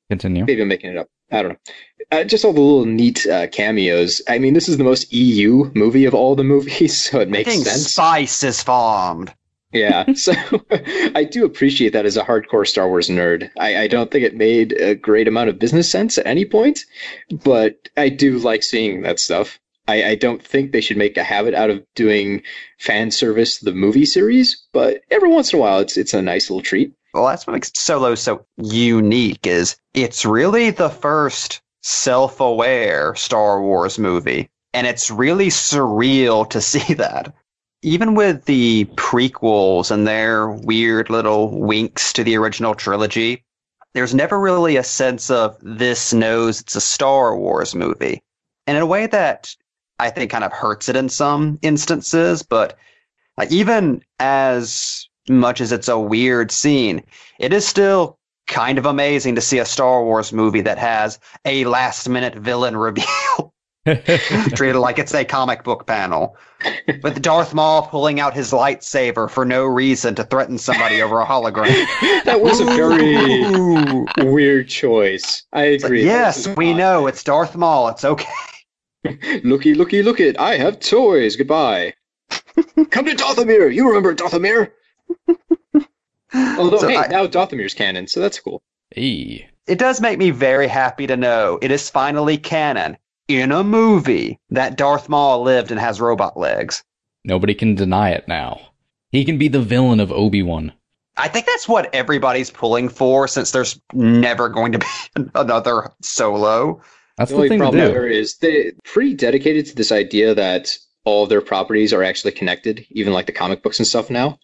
Continue. maybe I'm making it up. I don't know. Uh, just all the little neat uh, cameos. I mean, this is the most EU movie of all the movies, *laughs* so it makes Everything sense. spice is farmed. Yeah, *laughs* so I do appreciate that as a hardcore Star Wars nerd. I, I don't think it made a great amount of business sense at any point, but I do like seeing that stuff. I, I don't think they should make a habit out of doing fan service the movie series, but every once in a while, it's it's a nice little treat. Well, that's what makes Solo so unique. Is it's really the first self-aware Star Wars movie, and it's really surreal to *laughs* see that. Even with the prequels and their weird little winks to the original trilogy, there's never really a sense of this knows it's a Star Wars movie. And in a way that I think kind of hurts it in some instances, but like even as much as it's a weird scene, it is still kind of amazing to see a Star Wars movie that has a last minute villain *laughs* reveal *laughs* treated like it's a comic book panel. With Darth Maul pulling out his lightsaber for no reason to threaten somebody over a hologram. *laughs* That was a very weird choice. I It's like, agree. yes, we know it's Darth Maul. It's okay. Looky, looky, look it! I have toys. Goodbye. Come to Dathomir. You remember Dathomir? *laughs* Although, So hey, I- now Dathomir's canon, so that's cool. Hey. it does make me very happy to know it is finally canon in a movie that Darth Maul lived and has robot legs. Nobody can deny it now. He can be the villain of Obi Wan. I think that's what everybody's pulling for since there's never going to be *laughs* another solo. That's the the, only thing to problem do. there is they're pretty dedicated to this idea that all of their properties are actually connected, even like the comic books and stuff now.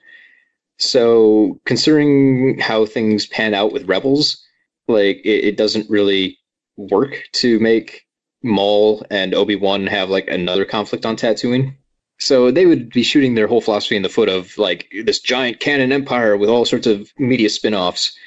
So, considering how things pan out with Rebels, like it, it doesn't really work to make Maul and Obi Wan have like another conflict on Tatooine. So they would be shooting their whole philosophy in the foot of like this giant canon empire with all sorts of media spin-offs.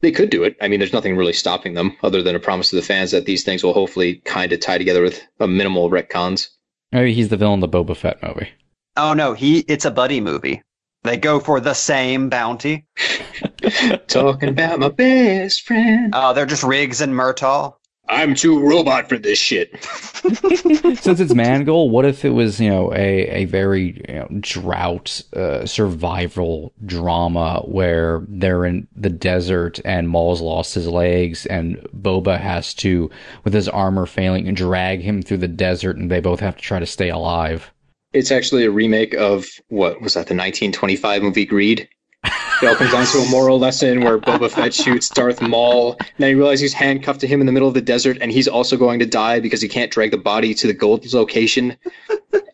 They could do it. I mean, there's nothing really stopping them other than a promise to the fans that these things will hopefully kind of tie together with a minimal retcons. Maybe he's the villain of the Boba Fett movie. Oh no, he it's a buddy movie. They go for the same bounty. *laughs* Talking about my best friend. Oh, they're just Riggs and Murtaugh. I'm too robot for this shit. *laughs* Since it's Mangold, what if it was, you know, a, a very you know, drought uh, survival drama where they're in the desert and Maul's lost his legs and Boba has to, with his armor failing, drag him through the desert and they both have to try to stay alive? It's actually a remake of what was that the 1925 movie Greed. It all comes down to a moral lesson where Boba Fett shoots Darth Maul. And then he realizes he's handcuffed to him in the middle of the desert, and he's also going to die because he can't drag the body to the gold location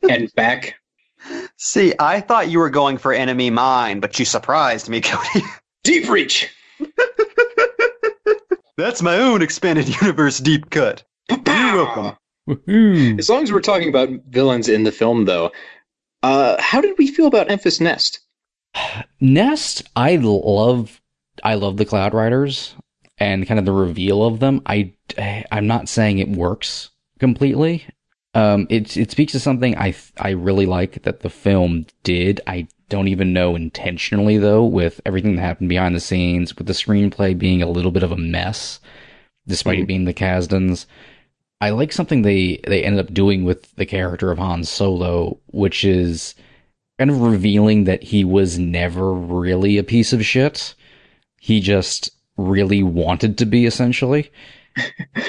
and back. See, I thought you were going for Enemy Mine, but you surprised me, Cody. Deep reach. That's my own expanded universe deep cut. You're welcome. Woohoo! As long as we're talking about villains in the film, though, uh, how did we feel about Enfys Nest? Nest, I love, I love the Cloud Riders and kind of the reveal of them. I, I'm not saying it works completely. Um, it it speaks to something I I really like that the film did. I don't even know intentionally though, with everything that happened behind the scenes, with the screenplay being a little bit of a mess, despite it being the Kasdans. I like something they they ended up doing with the character of Han Solo, which is kind of revealing that he was never really a piece of shit. He just really wanted to be, essentially. *laughs*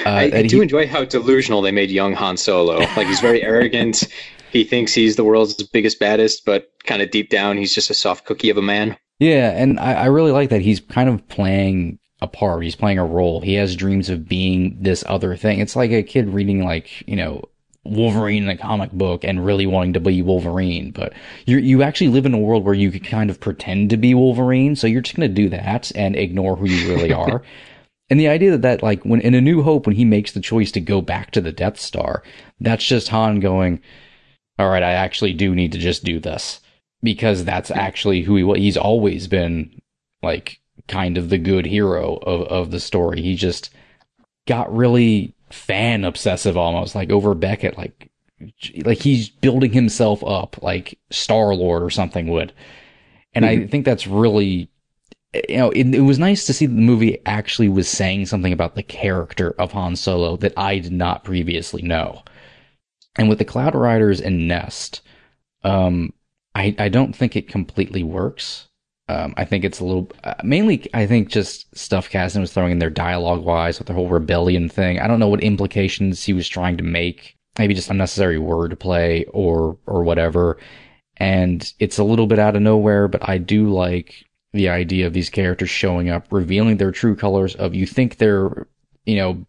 Uh, I, I do he- enjoy how delusional they made young Han Solo. Like he's very *laughs* arrogant. He thinks he's the world's biggest, baddest, but kind of deep down, he's just a soft cookie of a man. Yeah, and I, I really like that he's kind of playing a part. He's playing a role. He has dreams of being this other thing. It's like a kid reading like, you know, Wolverine in a comic book and really wanting to be Wolverine. But you you actually live in a world where you could kind of pretend to be Wolverine, so you're just gonna do that and ignore who you really *laughs* are. And the idea that, that like when in A New Hope, when he makes the choice to go back to the Death Star, that's just Han going, all right, I actually do need to just do this because that's actually who he was. He's always been like kind of the good hero of, of the story. He just got really fan obsessive almost like over Beckett, like, like he's building himself up like Star Lord or something would. And I think that's really, you know, it, it was nice to see that the movie actually was saying something about the character of Han Solo that I did not previously know. And with the Cloud Riders and Nest, um, I, I don't think it completely works. Um, I think it's a little, uh, mainly, I think just stuff Kasdan was throwing in there dialogue wise with the whole rebellion thing. I don't know what implications he was trying to make. Maybe just unnecessary wordplay or, or whatever. And it's a little bit out of nowhere, but I do like the idea of these characters showing up, revealing their true colors of you think they're, you know,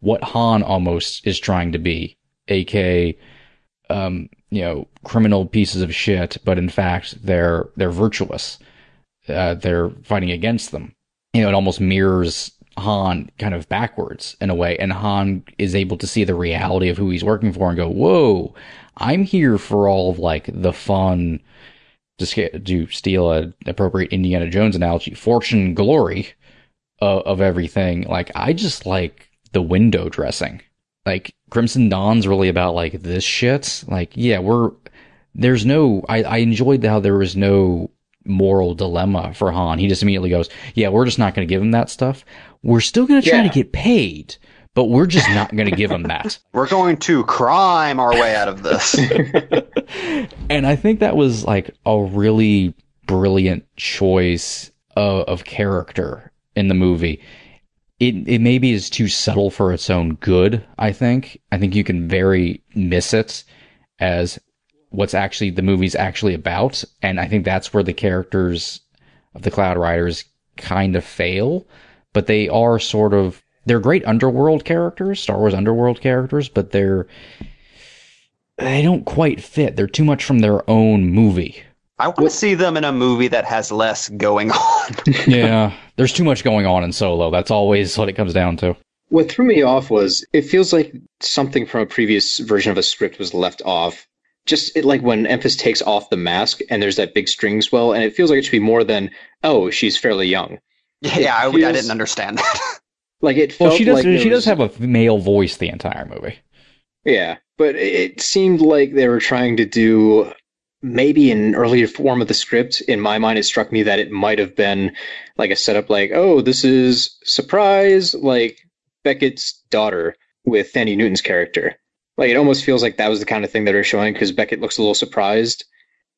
what Han almost is trying to be, aka, um, you know, criminal pieces of shit, but in fact they're they're virtuous. Uh, they're fighting against them. You know, it almost mirrors Han kind of backwards in a way, and Han is able to see the reality of who he's working for and go, "Whoa, I'm here for all of like the fun." To, sca- to steal an appropriate Indiana Jones analogy, fortune glory of, of everything. Like I just like the window dressing. Like Crimson Dawn's really about like this shit. Like yeah, we're there's no. I I enjoyed how there was no moral dilemma for Han. He just immediately goes, yeah, we're just not going to give him that stuff. We're still going to try Yeah. to get paid, but we're just not going to give him that. *laughs* We're going to crime our way out of this. *laughs* And I think that was like a really brilliant choice of, of character in the movie. It it maybe is too subtle for its own good. I think. I think you can very miss it as what's actually the movie's actually about, and I think that's where the characters of the Cloud Riders kind of fail. But they are sort of they're great underworld characters, Star Wars underworld characters, but they're they don't quite fit. They're too much from their own movie. I want to see them in a movie that has less going *laughs* on. Yeah, there's too much going on in Solo. That's always what it comes down to. What threw me off was it feels like something from a previous version of a script was left off. Just it, like when Enfys takes off the mask and there's that big string swell, and it feels like it should be more than oh she's fairly young. Yeah, I, I feels- didn't understand that. *laughs* Like it felt Well, she does. like there she does have a male voice the entire movie. Yeah, but it seemed like they were trying to do maybe an earlier form of the script. In my mind, it struck me that it might have been like a setup like, oh, this is surprise, like Beckett's daughter with Thandie Newton's character. Like it almost feels like that was the kind of thing that they're showing because Beckett looks a little surprised.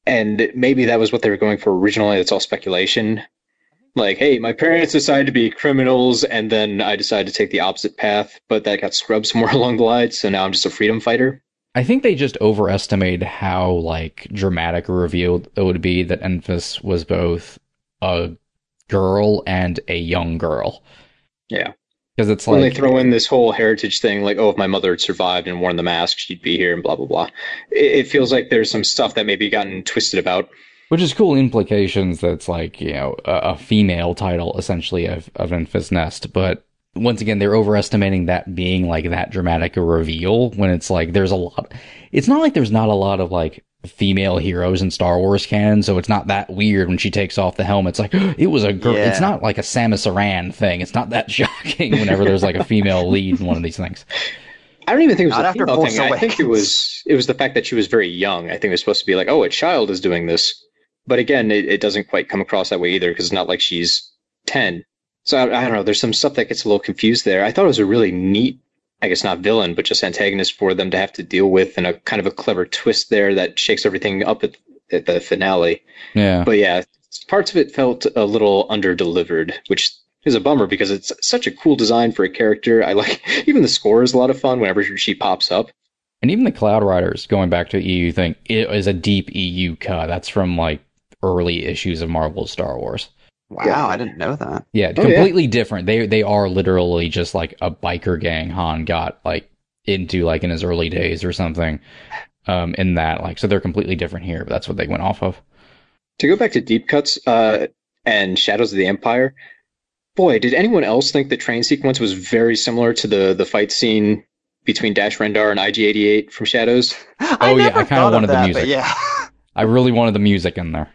And maybe that was what they were going for originally. It's all speculation. Like, hey, my parents decided to be criminals, and then I decided to take the opposite path, but that got scrubbed *laughs* somewhere along the line, so now I'm just a freedom fighter. I think they just overestimated how like dramatic a reveal it would be that Enfys was both a girl and a young girl. Yeah. Because it's when like they throw in this whole heritage thing, like, oh, if my mother had survived and worn the mask, she'd be here, and blah blah blah. It, it feels like there's some stuff that maybe gotten twisted about. Which is cool implications that's like, you know, a, a female title essentially of, of Enfys Nest. But once again, they're overestimating that being like that dramatic a reveal when it's like there's a lot. It's not like there's not a lot of like female heroes in Star Wars canon, so it's not that weird when she takes off the helmet. It's like, *gasps* it was a girl. Yeah. It's not like a Samus Aran thing. It's not that *laughs* shocking whenever there's like a female lead in one of these things. I don't even think it was Not a after female Force thing. I think it was it was the fact that she was very young. I think it was supposed to be like, oh, a child is doing this, but again, it, it doesn't quite come across that way either because it's not like she's ten. So I, I don't know. There's some stuff that gets a little confused there. I thought it was a really neat, I guess not villain, but just antagonist for them to have to deal with, and a kind of a clever twist there that shakes everything up at, at the finale. Yeah. But yeah, parts of it felt a little underdelivered, which is a bummer because it's such a cool design for a character. I like *laughs* even the score is a lot of fun whenever she pops up. And even the Cloud Riders, going back to EU thing, it is a deep EU cut. That's from like early issues of Marvel's Star Wars. Wow, Yeah. I didn't know that. Yeah, Oh, yeah. completely different. They they are literally just like a biker gang Han got like into like in his early days or something. Um, in that like so they're completely different here, but that's what they went off of. To go back to deep cuts uh, and Shadows of the Empire, boy, did anyone else think the train sequence was very similar to the the fight scene between Dash Rendar and IG88 from Shadows? I Oh, yeah, I kinda thought of wanted the music. Yeah. *laughs* I really wanted the music in there.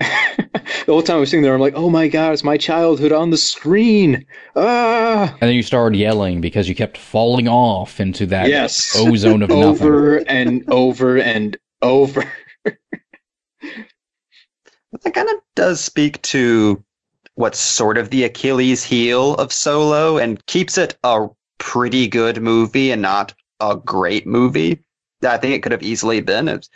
*laughs* the whole time I was sitting there, I'm like, oh my god, it's my childhood on the screen. Ah, And then you started yelling because you kept falling off into that yes, ozone of nothing. over and over and over. *laughs* That kind of does speak to what's sort of the Achilles heel of Solo and keeps it a pretty good movie and not a great movie. I think it could have easily been. It's,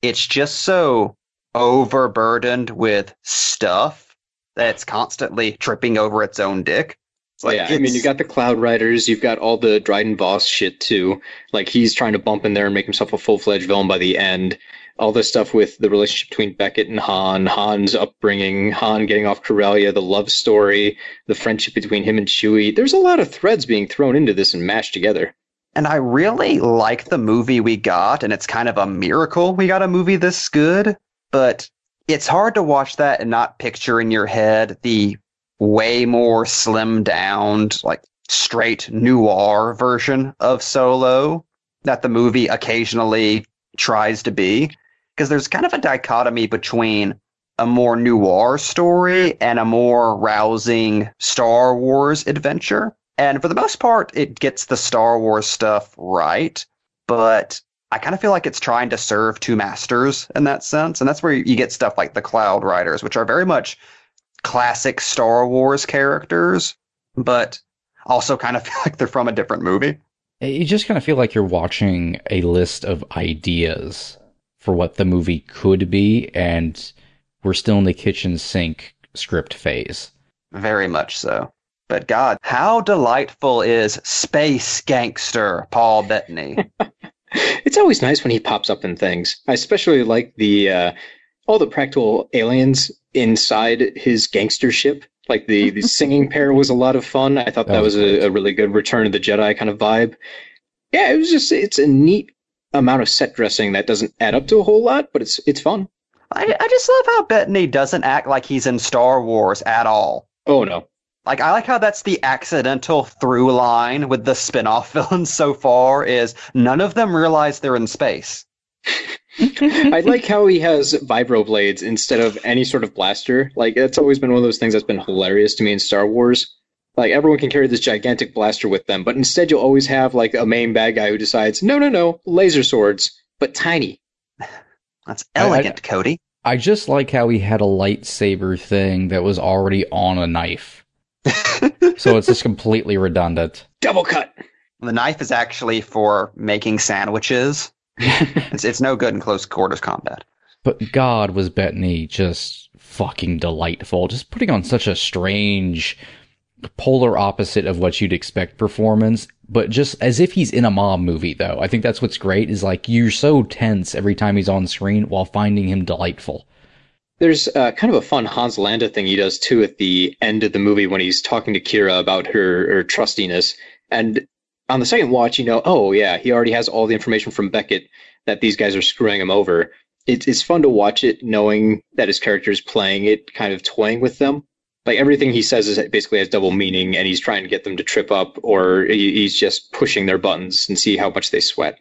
it's just so overburdened with stuff that's constantly tripping over its own dick. It's Oh, yeah, I mean, it's- you got the Cloud Riders, you've got all the Dryden Voss shit too. Like he's trying to bump in there and make himself a full fledged villain by the end. All this stuff with the relationship between Beckett and Han, Han's upbringing, Han getting off Corellia, the love story, the friendship between him and Chewie. There's a lot of threads being thrown into this and mashed together. And I really like the movie we got, and it's kind of a miracle we got a movie this good. But it's hard to watch that and not picture in your head the way more slimmed down, like straight noir version of Solo that the movie occasionally tries to be. Because there's kind of a dichotomy between a more noir story and a more rousing Star Wars adventure. And for the most part, it gets the Star Wars stuff right. But I kind of feel like it's trying to serve two masters in that sense. And that's where you get stuff like the Cloud Riders, which are very much classic Star Wars characters, but also kind of *laughs* feel like they're from a different movie. You just kind of feel like you're watching a list of ideas for what the movie could be, and we're still in the kitchen sink script phase. Very much so. But God, how delightful is Space Gangster Paul Bettany? *laughs* It's always nice when he pops up in things. I especially like the uh, all the practical aliens inside his gangster ship. Like the, the *laughs* singing pair was a lot of fun. I thought that, That was, was a, a really good Return of the Jedi kind of vibe. Yeah, it was just it's a neat amount of set dressing that doesn't add up to a whole lot, but it's it's fun. I, I just love how Bettany doesn't act like he's in Star Wars at all. Oh no, Like I like how that's the accidental through line with the spin-off *laughs* villains so far is none of them realize they're in space. *laughs* I like how he has vibroblades instead of any sort of blaster. Like that's always been one of those things that's been hilarious to me in Star Wars. Like everyone can carry this gigantic blaster with them, but instead you'll always have like a main bad guy who decides, no, no, no, laser swords, but tiny. *laughs* That's I- I- elegant, Cody. I just like how he had a lightsaber thing that was already on a knife. *laughs* so it's just completely redundant. Double cut. The knife is actually for making sandwiches. *laughs* it's it's no good in close quarters combat. But God, was Bettany just fucking delightful. Just putting on such a strange, polar opposite of what you'd expect performance, but just as if he's in a mob movie, though. I think that's what's great is like you're so tense every time he's on screen while finding him delightful. There's uh, kind of a fun Hans Landa thing he does too at the end of the movie when he's talking to Qi'ra about her, her trustiness. And on the second watch, you know, oh yeah, he already has all the information from Beckett that these guys are screwing him over. It's it's fun to watch it knowing that his character is playing it, kind of toying with them. Like everything he says is basically has double meaning, and he's trying to get them to trip up, or he's just pushing their buttons and see how much they sweat.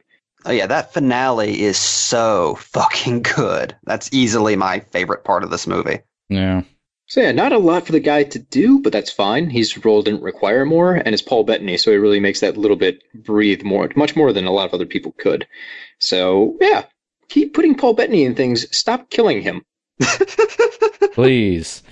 Oh yeah, that finale is so fucking good. That's easily my favorite part of this movie. Yeah. So yeah, not a lot for the guy to do, but that's fine. His role didn't require more, and it's Paul Bettany, so he really makes that little bit breathe more, much more than a lot of other people could. So yeah, keep putting Paul Bettany in things. Stop killing him. *laughs* Please.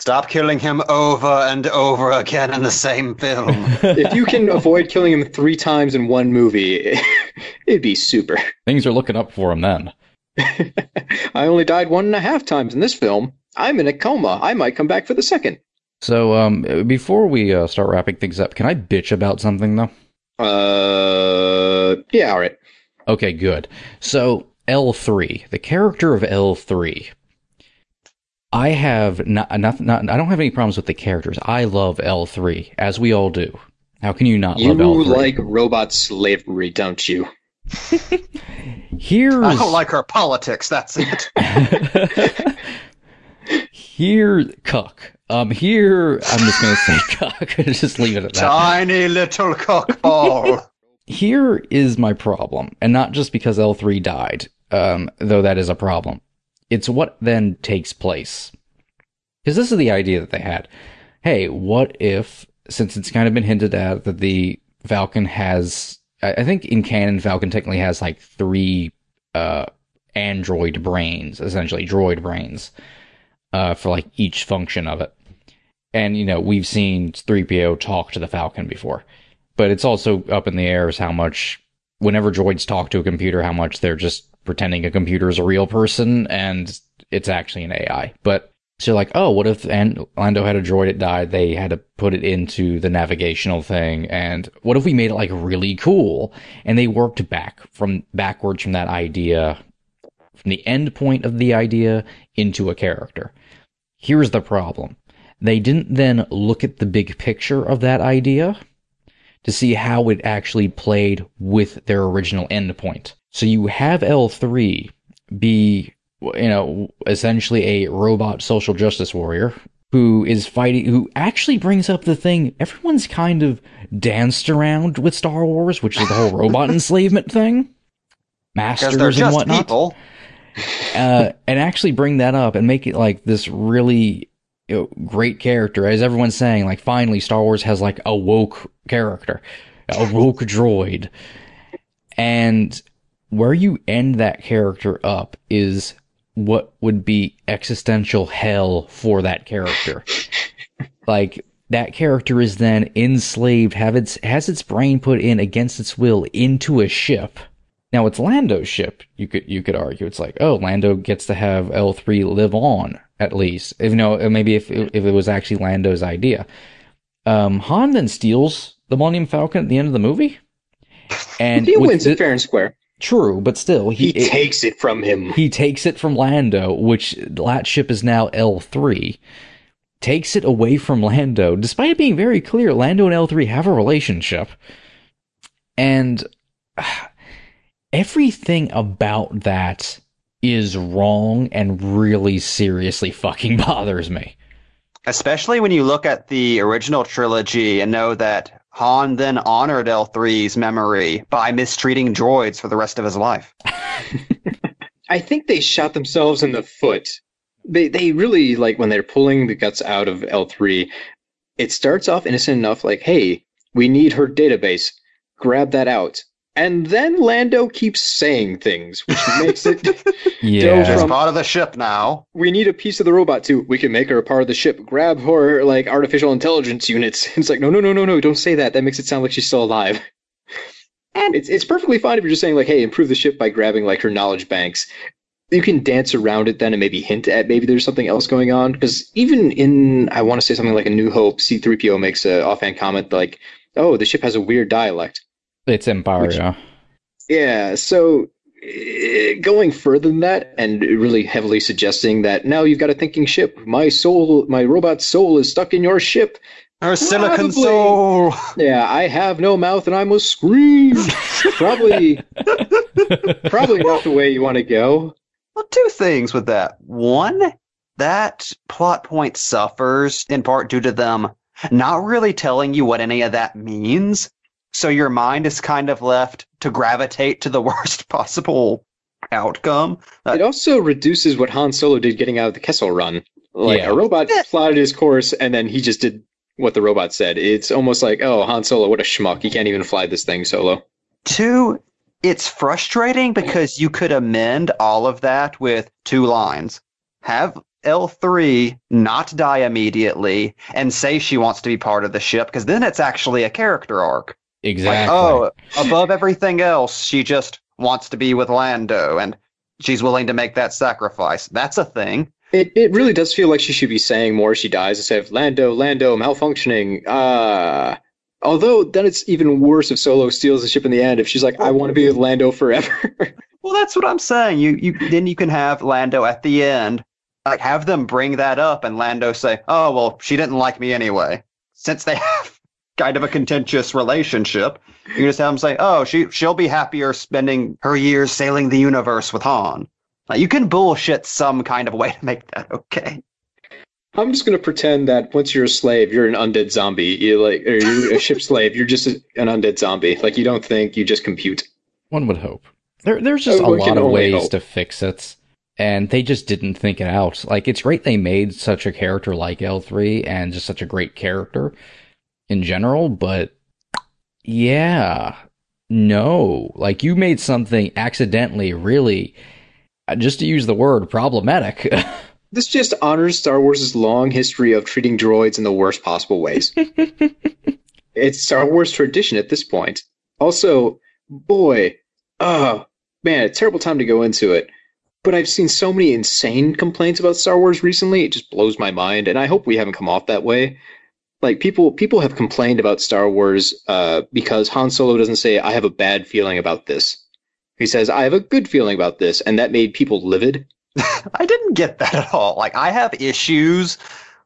Stop killing him over and over again in the same film. *laughs* If you can avoid killing him three times in one movie, *laughs* it'd be super. Things are looking up for him then. *laughs* I only died one and a half times in this film. I'm in a coma. I might come back for the second. So, um, before we uh, start wrapping things up, can I bitch about something though? Uh, yeah, all right. Okay, good. So L3, the character of L3. I have not, not, not I don't have any problems with the characters. I love L3, as we all do. How can you not You love L3? like robot slavery, don't you? *laughs* Here's I don't like her politics, that's it. *laughs* here cuck. Um here I'm just gonna say *laughs* cuck. just leave it at that. Tiny little cockball. Here is my problem, and not just because L3 died, um, though that is a problem. It's what then takes place. Because this is the idea that they had. Hey, what if, since it's kind of been hinted at that the Falcon has, I think in canon, Falcon technically has like three, uh, android brains, essentially droid brains, uh, for like each function of it. And, you know, we've seen 3PO talk to the Falcon before but it's also up in the air as how much whenever droids talk to a computer how much they're just pretending a computer is a real person and it's actually an ai but so like oh what if and lando had a droid it died? They had to put it into the navigational thing. And what if we made it like really cool? And they worked back from backwards from that idea from the end point of the idea into a character. Here's the problem. They didn't then look at the big picture of that idea to see how it actually played with their original endpoint. So you have L3 be, you know, essentially a robot social justice warrior who is fighting, who actually brings up the thing everyone's kind of danced around with Star Wars, which is the whole robot *laughs* enslavement thing. Because they're Masters and whatnot people. uh, and actually bring that up and make it like this really you know, great character, as everyone's saying. Like, finally, Star Wars has like a woke character, a woke droid, and where you end that character up is what would be existential hell for that character. *laughs* like that character is then enslaved, have its has its brain put in against its will into a ship. Now it's Lando's ship. You could you could argue it's like oh Lando gets to have L three live on at least. If you know maybe if if it was actually Lando's idea. Um, Han then steals the Millennium Falcon at the end of the movie, and *laughs* He wins it fair and square. True, but still He it- takes it from him. he takes it from Lando, which that ship is now L3. Takes it away from Lando, despite it being very clear Lando and L3 have a relationship. And ah, *sighs* everything about that is wrong and really seriously *laughs* fucking bothers me. Especially when you look at the original trilogy and know that Han then honored L3's memory by mistreating droids for the rest of his life. *laughs* I think they shot themselves in the foot. They they really like when they're pulling the guts out of L3. It starts off innocent enough, like, "Hey, we need her database. Grab that out." And then Lando keeps saying things, which makes it. *laughs* Yeah. She's from- part of the ship now. we need a piece of the robot too. We can make her a part of the ship. Grab her like artificial intelligence units. *laughs* It's like no, no, no, no, no. Don't say that. That makes it sound like she's still alive. And- it's it's perfectly fine if you're just saying like, hey, improve the ship by grabbing like her knowledge banks. You can dance around it then and maybe hint at maybe there's something else going on because even in I want to say something like a New Hope, C-3PO makes a offhand comment like, oh, the ship has a weird dialect. It's Empire, Which- yeah. Yeah, so eh, going further than that and really heavily suggesting that now you've got a thinking ship. My soul, my robot soul is stuck in your ship. our silicon Probably. soul. Yeah, I have no mouth and I must scream. probably, *laughs* probably not the way you want to go. Well, two things with that. One, that plot point suffers in part due to them not really telling you what any of that means. So your mind is kind of left to gravitate to the *laughs* worst possible outcome. Uh, it also reduces what Han Solo did getting out of the Kessel Run. Like Yeah. a robot Yeah. plotted his course and then he just did what the robot said. It's almost like, oh, Han Solo, what a schmuck. He can't even fly this thing solo. Two, it's frustrating because you could amend all of that with two lines. Have L3 not die immediately and say she wants to be part of the ship because then it's actually a character arc. Exactly. Like, oh, *laughs* above everything else, she just wants to be with Lando and she's willing to make that sacrifice. That's a thing. It it really does feel like she should be saying more as she dies instead of Lando, Lando, malfunctioning. Uh although then it's even worse if Solo steals the ship in the end if she's like, I want to be with Lando forever. *laughs* Well, that's what I'm saying. You you then you can have Lando at the end, like have them bring that up and Lando say, "Oh, well, she didn't like me anyway." Since they *laughs* have kind of a contentious relationship, you can just have them say, "Oh, she she'll be happier spending her years sailing the universe with Han." Like, you can bullshit some kind of way to make that okay. I'm just gonna pretend that once you're a slave, you're an undead zombie. You like or you're a ship slave, you're just a, an undead zombie. Like you don't think, you just compute. One would hope. There, there's just a lot of ways hope. to fix it, and they just didn't think it out. Like, it's great they made such a character like L3 and just such a great character in general, but yeah, no. Like, you made something accidentally really, uh, just to use the word, problematic. *laughs* This just honors Star Wars' long history of treating droids in the worst possible ways. *laughs* it's Star Wars tradition at this point. Also, boy, oh man, a terrible time to go into it. But I've seen so many insane complaints about Star Wars recently, it just blows my mind, and I hope we haven't come off that way. Like people people have complained about Star Wars uh, because Han Solo doesn't say, I have a bad feeling about this. He says, I have a good feeling about this, and that made people livid. *laughs* I didn't get that at all. Like I have issues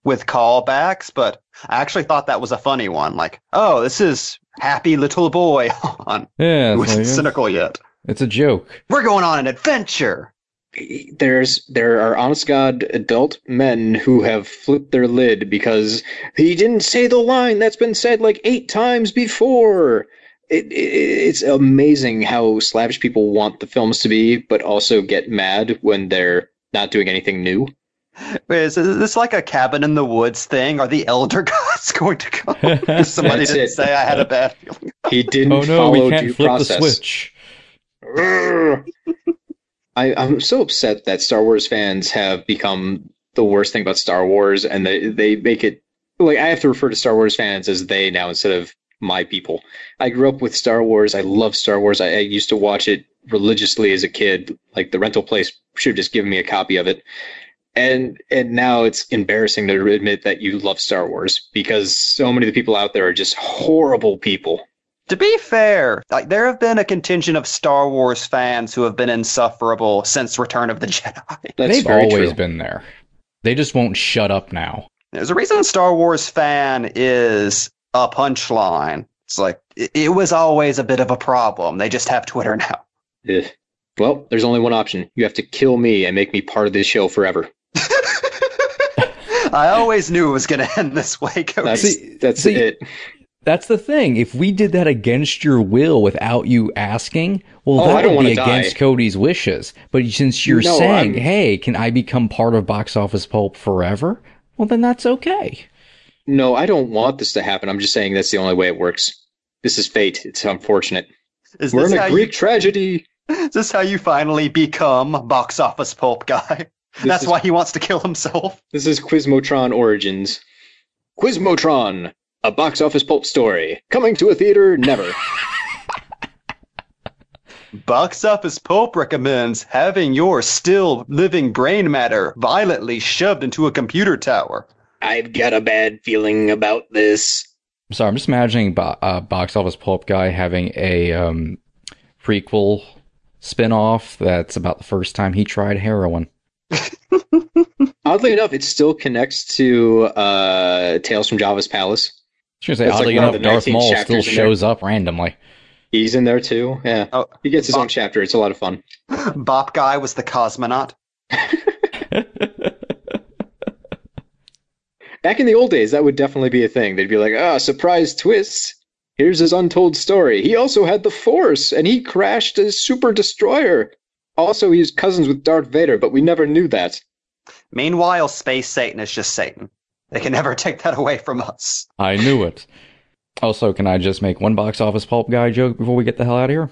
with callbacks, but I actually thought that was a funny one. Like, oh, this is happy little boy *laughs* Han, yeah, who it's, isn't like, it's- cynical yet. it's a joke. We're going on an adventure. There's there are honest god adult men who have flipped their lid because he didn't say the line that's been said like eight times before. It, it, it's amazing how slavish people want the films to be, but also get mad when they're not doing anything new. Wait, is this like a cabin in the woods thing? Are the elder *laughs* gods going to come? *laughs* Somebody That's didn't it. say I had a bad feeling. He didn't Oh no, follow we can't flip process. the switch. I, I'm so upset that Star Wars fans have become the worst thing about Star Wars, and they they make it like I have to refer to Star Wars fans as they now instead of my people. I grew up with Star Wars. I love Star Wars. I, I used to watch it religiously as a kid. Like the rental place should have just given me a copy of it. And and now it's embarrassing to admit that you love Star Wars because so many of the people out there are just horrible people. To be fair, like there have been a contingent of Star Wars fans who have been insufferable since Return of the Jedi. *laughs* That's They've always true. been there. They just won't shut up now. There's a reason Star Wars fan is a punchline. It's like it, it was always a bit of a problem. They just have Twitter now. Ugh. Well, there's only one option. You have to kill me and make me part of this show forever. *laughs* *laughs* I always knew it was going to end this way, Cody. That's that's see- it. That's the thing. If we did that against your will without you asking, well, Oh, that would be wanna die. against Cody's wishes. But since you're No, saying, I'm- hey, can I become part of Box Office Pulp forever? Well, then that's okay. No, I don't want this to happen. I'm just saying that's the only way it works. This is fate. It's unfortunate. Is We're this, in how a you, Greek tragedy. This *laughs* is this how you finally become box office pulp guy? That's is- why he wants to kill himself. This is Quizmotron Origins. Quizmotron, a box office pulp story. Coming to a theater never. *laughs* Box office pulp recommends having your still living brain matter violently shoved into a computer tower. I've got a bad feeling about this. Sorry, I'm just imagining bo- uh, Box Office Pulp guy having a um, prequel spin-off that's about the first time he tried heroin. *laughs* Oddly enough, it still connects to uh, Tales from Jabba's Palace. I was say, It's like oddly one enough, the Darth 19 Maul still chapters there. shows up randomly. He's in there too. Yeah, Oh, he gets his Bob- own chapter. It's a lot of fun. *laughs* Bop guy was the cosmonaut. *laughs* Back in the old days, that would definitely be a thing. They'd be like, ah, surprise twist. Here's his untold story. He also had the Force, and he crashed a super destroyer. Also, he's cousins with Darth Vader, but we never knew that. Meanwhile, Space Satan is just Satan. They can never *laughs* take that away from us. I knew it. Also, can I just make one Box Office Pulp guy joke before we get the hell out of here?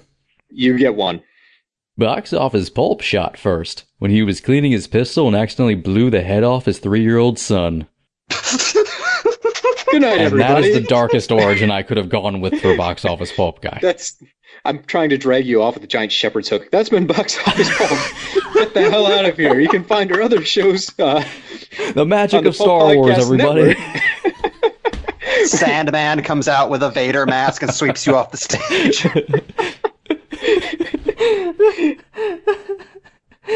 You get one. Box Office Pulp shot first when he was cleaning his pistol and accidentally blew the head off his three-year-old son. *laughs* Good night, And that everybody. is the darkest *laughs* origin I could have gone with for Box Office Pulp guy. That's. I'm trying to drag you off with a giant shepherd's hook. That's been Box Office Pulp. Get the hell out of here. You can find our other shows. Uh, The magic on the of Star Pulp Wars, everybody. *laughs* Sandman comes out with a Vader mask and sweeps you off the stage.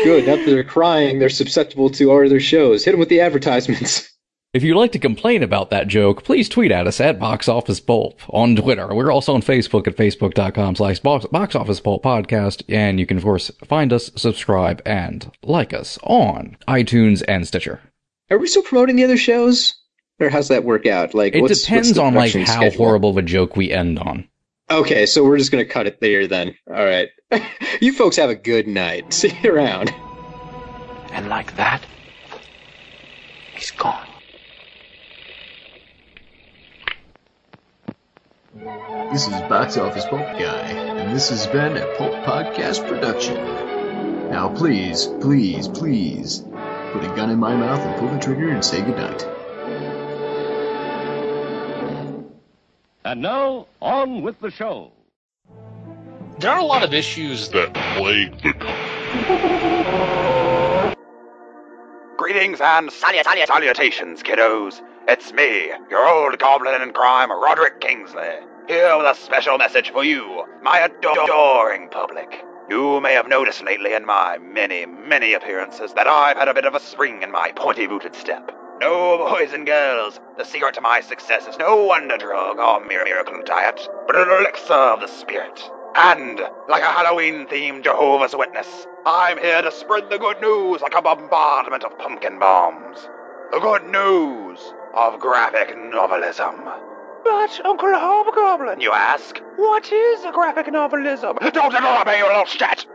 Good. Now that they're crying, they're susceptible to our other shows. Hit them with the advertisements. If you'd like to complain about that joke, please tweet at us at Box Office Pulp on Twitter. We're also on Facebook at facebook.com slash Box Box Office Pulp Podcast. And you can, of course, find us, subscribe, and like us on iTunes and Stitcher. Are we still promoting the other shows? Or how's that work out? Like, It what's, depends what's on like production how schedule? horrible of a joke we end on. Okay, so we're just gonna cut it there then. All right. *laughs* you folks have a good night. *laughs* See you around. And like that, he's gone. This is Box Office Pulp Guy, and this has been a Pulp Podcast production. Now please, please, please, put a gun in my mouth and pull the trigger and say goodnight. And now, on with the show. There are a lot of issues that plague the Greetings and salut- salut- salutations, kiddos. It's me, your old goblin in crime, Roderick Kingsley, here with a special message for you, my adoring public. You may have noticed lately in my many, many appearances that I've had a bit of a spring in my pointy-booted step. No, boys and girls, the secret to my success is no wonder drug or mere miracle diet, but an elixir of the spirit. And, like a Halloween themed Jehovah's Witness, I'm here to spread the good news like a bombardment of pumpkin bombs. The good news of graphic novelism. But, Uncle Hobgoblin, you ask, what is a graphic novelism? Don't interrupt me, you little shit!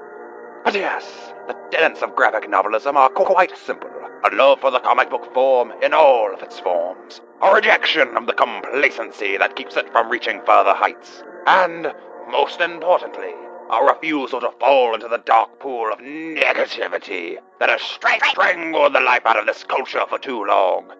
But yes, the tenets of graphic novelism are quite simple. A love for the comic book form in all of its forms. A rejection of the complacency that keeps it from reaching further heights. And, most importantly, a refusal to fall into the dark pool of negativity that has strangled the life out of this culture for too long.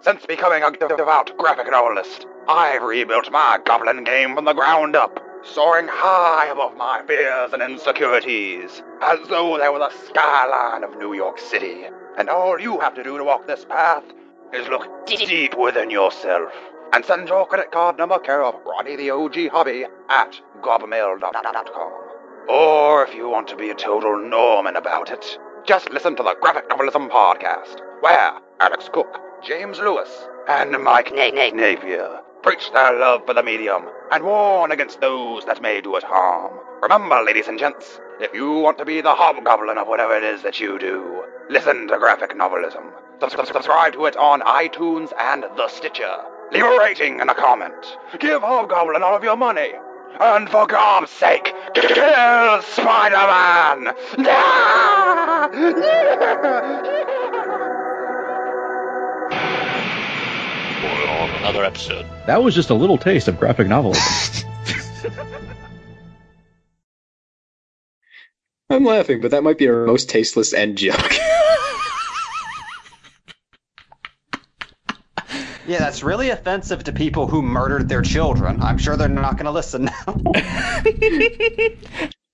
Since becoming a devout graphic novelist, I've rebuilt my goblin game from the ground up, soaring high above my fears and insecurities, as though they were the skyline of New York City. And all you have to do to walk this path is look deep within yourself and send your credit card number care of Ronnie the OG Hobby at gobmail.com. Or if you want to be a total Norman about it, just listen to the Graphic Novelism Podcast, where Alex Cook, James Lewis, and Mike Na- Na- Napier preach their love for the medium and warn against those that may do it harm. Remember, ladies and gents, if you want to be the hobgoblin of whatever it is that you do, listen to Graphic Novelism. Subscribe to it on iTunes and The Stitcher. Leave a rating and a comment. Give Hobgoblin all of your money. And for God's sake, kill Spider-Man! *laughs* another episode. That was just a little taste of graphic novelism. *laughs* I'm laughing, but that might be our most tasteless end joke. *laughs* Yeah, that's really offensive to people who murdered their children. I'm sure they're not going to listen now. *laughs*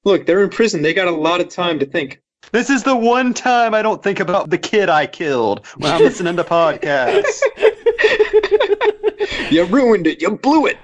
Look, they're in prison. They got a lot of time to think. This is the one time I don't think about the kid I killed when I'm listening to podcasts. You ruined it. You blew it.